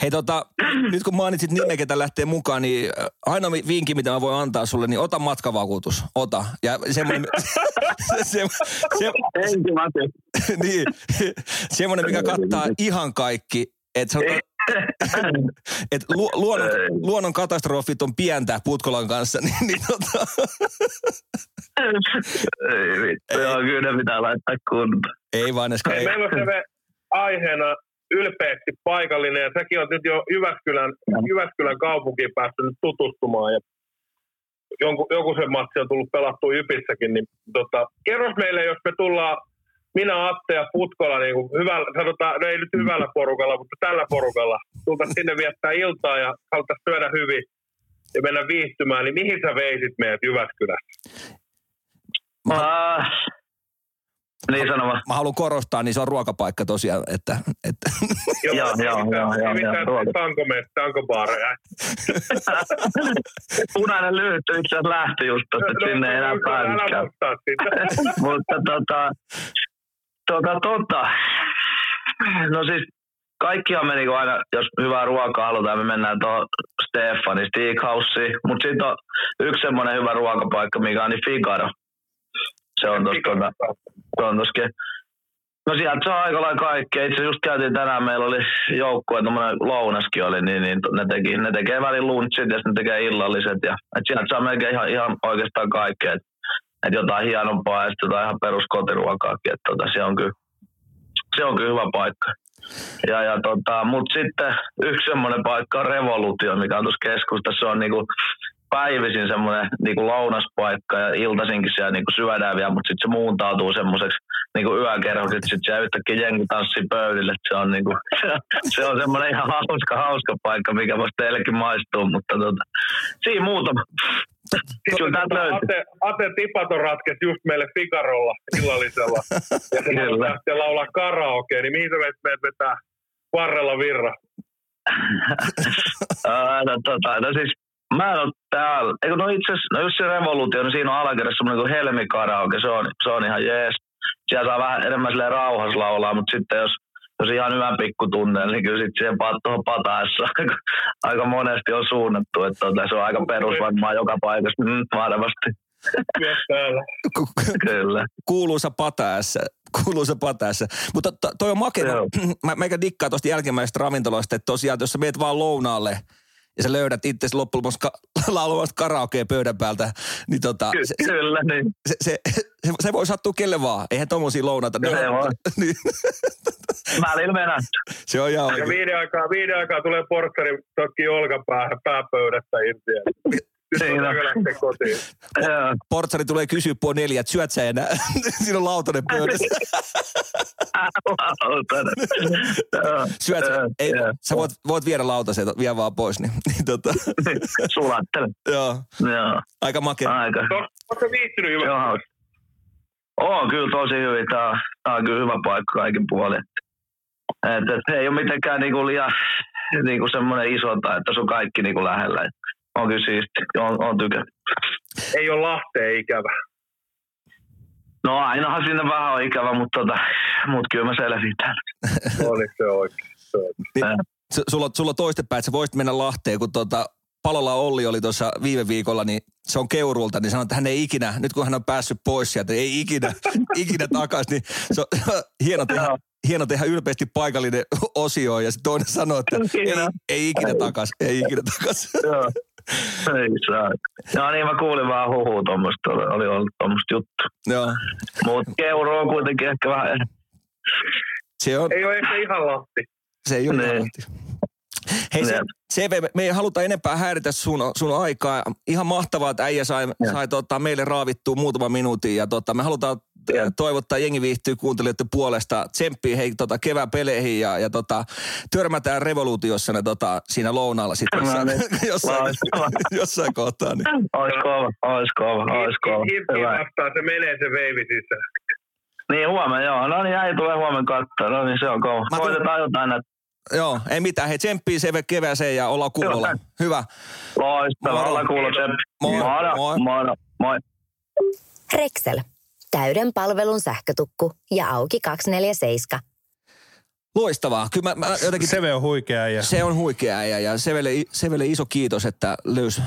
S1: Hei tota, nyt kun mainitsit nimen, ketä lähtee mukaan, niin äh, ainoa vinkki, mitä mä voin antaa sulle, niin ota matkavakuutus. Ota. Ja semmoinen, se, se, se,
S4: Ensimmäisen.
S1: niin, semmoinen, mikä kattaa ihan kaikki. Että et lu, luonnon, luonnon katastrofit on pientä Putkolan kanssa, niin, niin tota,
S4: Ei vittu, joo, kyllä ne pitää laittaa kuntoon.
S1: ei vaan edes
S5: Hei, meillä on se aiheena ylpeästi paikallinen ja säkin on nyt jo Jyväskylän, Jyväskylän kaupunkiin päässyt tutustumaan ja jonkun, joku sen matsi on tullut pelattua Jypissäkin, niin tota, kerros meille, jos me tullaan minä, Atte ja Putkola, niin kuin hyvällä, sanotaan, no ei nyt hyvällä porukalla, mutta tällä porukalla, tultaisiin sinne viettää iltaa ja haluttaisiin syödä hyvin ja mennä viihtymään, niin mihin sä veisit meidät Jyväskylässä?
S4: Ah, niin sano vaan.
S1: mä haluan korostaa, niin se on ruokapaikka tosiaan, että, että
S4: Joo, joo, joo, joo, joo, ruoka.
S5: tankomeista, tankobaareja.
S4: Punainen lyhyt itse asiassa lähti just tosta, että sinne ei enää pääsikään. Mutta tota, tota, tota, no siis kaikkihan me niinku aina, jos hyvää ruokaa halutaan, me mennään tuohon Stefani Steakhouseen. Mutta sitten on yksi semmoinen hyvä ruokapaikka, mikä on niin Figaro. Se on tuossa tuota, se on tossa No sieltä saa aika lailla kaikkea. Itse just käytiin tänään, meillä oli joukkue, tuommoinen lounaskin oli, niin, niin ne, teki, ne tekee välin lunchit ja sitten ne tekee illalliset. Ja, et sieltä saa melkein ihan, ihan oikeastaan kaikkea. Et, et jotain hienompaa ja sitten jotain ihan peruskotiruokaakin. Et tota, se on kyllä, se on kyllä hyvä paikka. Ja, ja tota, mutta sitten yksi semmoinen paikka on Revolutio, mikä on tuossa keskustassa. Se on niinku päivisin semmoinen niinku lounaspaikka ja iltaisinkin siellä niinku syödään vielä, mutta sitten se muuntautuu semmoiseksi niinku yökerhoksi, että sitten siellä yhtäkkiä jengi tanssii pöydille. Se on, niinku, se, on, se on semmoinen ihan hauska, hauska paikka, mikä voisi teillekin maistua, mutta tota, siinä muutama. Kyllä löytyy.
S5: Ate, Ate Tipaton ratkesi just meille Figarolla illallisella. ja se lähtee laulaa karaoke, niin mihin sä menet, menet vetää varrella virra?
S4: No, tota, no siis mä en ole täällä. Eikö no itse no just se revoluutio, niin siinä on alakerrassa semmoinen kuin Helmi Karaoke, se on, se on ihan jees. Siellä saa vähän enemmän silleen rauhassa laulaa, mutta sitten jos, jos ihan hyvän pikkutunneen, niin kyllä sitten siihen tuohon pataessa aika, aika monesti on suunnattu, että tota, se on aika perus varmaan joka paikassa, mm, varmasti. Kyllä.
S1: kuuluisa pataässä. Kuuluisa pataässä. Mutta to, toi on makea. Mä, meikä dikkaa tuosta jälkimmäisestä ravintoloista, että tosiaan, jos sä meet vaan lounaalle ja sä löydät itse loppujen lopuksi ka- laulamasta karaokea pöydän päältä, niin tota,
S4: Ky-
S1: se, se,
S4: kyllä, niin.
S1: se, se, se, se, voi sattua kelle vaan. Eihän tommosia lounata.
S4: No se voi.
S1: niin,
S4: Välillä mennään.
S1: se on ihan oikein.
S5: viiden aikaa, viiden aikaa tulee porkkari tokki olkapäähän pääpöydästä irti. Kotiin.
S4: Joo.
S1: Portsari tulee kysyä puoli neljä, että syöt sä enää. Siinä on lautanen pöydässä. Syöt,
S4: Joo,
S1: ei, sä voit, voit viedä lautasen, vie vaan pois. Niin, niin tota,
S4: Sulattele.
S1: joo,
S4: Joo.
S1: aika makea.
S4: Aika.
S5: Oletko viihtynyt hyvä?
S4: Joo. On kyllä tosi hyvin. Tämä on, tää on kyllä hyvä paikka kaikin puolin. Et, et, ei ole mitenkään niinku liian niinku semmoinen iso, tai että se on kaikki niinku lähellä. On kyllä siisti. On, on.
S5: Ei ole Lahteen ikävä.
S4: No ainahan sinne vähän on ikävä, mutta tota, mut kyllä mä selvitän.
S5: Niin, se oikein. Se oikein.
S1: Niin, sulla, sulla toistepäin, että sä voisit mennä Lahteen, kun tota, Palola Olli oli tuossa viime viikolla, niin se on Keuruulta, niin sanoi, että hän ei ikinä, nyt kun hän on päässyt pois sieltä, ei ikinä, ikinä takaisin, niin se on hieno tehdä, hieno tehdä ylpeästi paikallinen osio, ja sitten toinen sanoi, että ei,
S4: Hieno.
S1: ei ikinä takaisin, ei ikinä takaisin.
S4: Ei saa. No niin, mä kuulin vaan huhua tuommoista, oli, oli ollut tuommoista juttu.
S1: Joo,
S4: Mutta keuro on kuitenkin ehkä vähän
S1: se on,
S5: Ei ole ehkä ihan Lahti.
S1: se ei ole
S4: Niin.
S1: niin. Hei, se,
S4: Niin.
S1: CV, me ei haluta enempää häiritä sun, sun aikaa. Ihan mahtavaa, että äijä sai, sai tota, meille raavittua muutaman minuutin. Ja tota, me halutaan. Toivottaa jengi viihtyy kuuntelijoiden puolesta. Tsemppiä hei tota, kevään peleihin ja, ja tota, törmätään revoluutiossa ne, tota, siinä lounaalla sitten
S4: No
S1: jossain,
S4: niin.
S1: jossain, jossain kohtaa. Niin.
S4: Ois kova, ois kova, ois kova.
S5: Vastaan, se menee se veivi sisään.
S4: Niin huomenna, joo. No niin, äiti tulee huomenna katsoa. No niin, se on kova.
S1: Mä
S4: Koitetaan jotain näitä.
S1: Joo, ei mitään. Hei, tsemppiä CV kevääseen ja ollaan kuulolla. Hyvä.
S4: Loistavaa, ollaan kuullut sen.
S1: Moi.
S4: Moro,
S1: Moi.
S4: moro, moi.
S6: Rexel. Täyden palvelun sähkötukku ja auki 247.
S1: Loistavaa. Kyllä mä, mä jotenkin...
S2: Seve on huikea ja
S1: Se on huikea äijä ja Sevelle, Sevelle iso kiitos, että löysi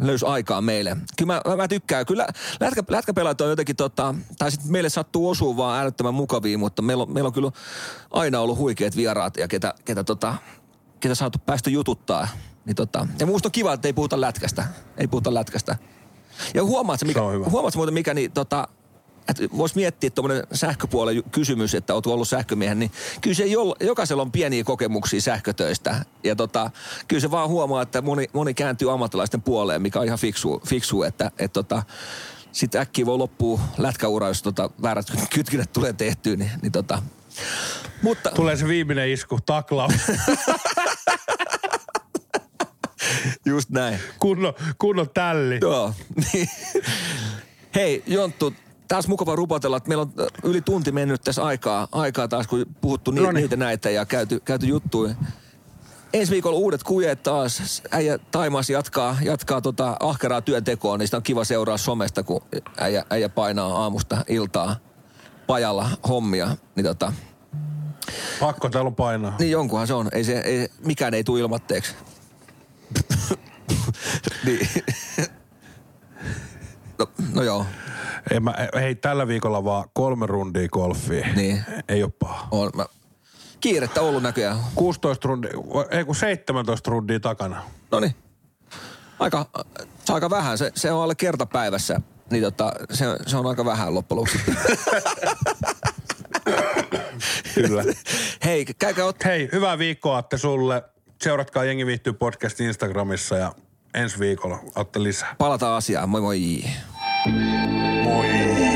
S1: löys aikaa meille. Kyllä mä, mä, tykkään. Kyllä lätkä, lätkäpelaajat on jotenkin, tota, tai sitten meille sattuu osua vaan älyttömän mukavia, mutta meillä on, meillä on kyllä aina ollut huikeat vieraat ja ketä, ketä, tota, ketä saatu päästä jututtaa. Niin tota, ja musta on kiva, että ei puhuta lätkästä. Ei puhuta lätkästä. Ja huomaat mikä,
S2: Se on hyvä.
S1: huomaat muuten mikä, niin tota, että vois miettiä tuommoinen sähköpuolen kysymys, että oot ollut sähkömiehen, niin kyllä se jol, jokaisella on pieniä kokemuksia sähkötöistä. Ja tota, kyllä se vaan huomaa, että moni, moni kääntyy ammattilaisten puoleen, mikä on ihan fiksu, fiksu että et tota, sitten äkkiä voi loppua lätkäura, jos tota, väärät kytkinnät tulee tehtyä. Niin, niin tota. Mutta
S2: tulee se viimeinen isku, taklaus.
S1: just näin.
S2: kunnon, kunnon tälli.
S1: Joo. niin. Hei Jonttu, taas mukava rupatella, että meillä on äh, yli tunti mennyt tässä aikaa, aikaa taas, kun puhuttu ni-
S2: Noniin.
S1: niitä näitä ja käyty, käyty juttuja. Ensi viikolla uudet kujet taas. Äijä Taimaas jatkaa, jatkaa tota ahkeraa työntekoa, niin sitä on kiva seuraa somesta, kun äijä, äijä painaa aamusta iltaa pajalla hommia. Niin tota,
S2: Pakko täällä on painaa.
S1: Niin jonkunhan se on. Ei se, ei, mikään ei tule ilmatteeksi. niin. no, no joo,
S2: Ei, mä, hei, tällä viikolla vaan kolme rundia golfia.
S1: Niin.
S2: Ei ole paha.
S1: on. Mä... Kiirettä ollut näköjään.
S2: 16 rundia, ei kun 17 rundia takana.
S1: No niin. Aika, aika vähän. Se, se on alle kerta päivässä. Niin tota, se, se on aika vähän loppujen lopuksi.
S2: Kyllä.
S1: Hei, käykää ot...
S2: Hei, hyvää viikkoa Atte sulle. Seuratkaa Jengi viihtyy podcast Instagramissa ja ensi viikolla Atte lisää.
S1: Palataan asiaan. Moi moi.
S2: Moi.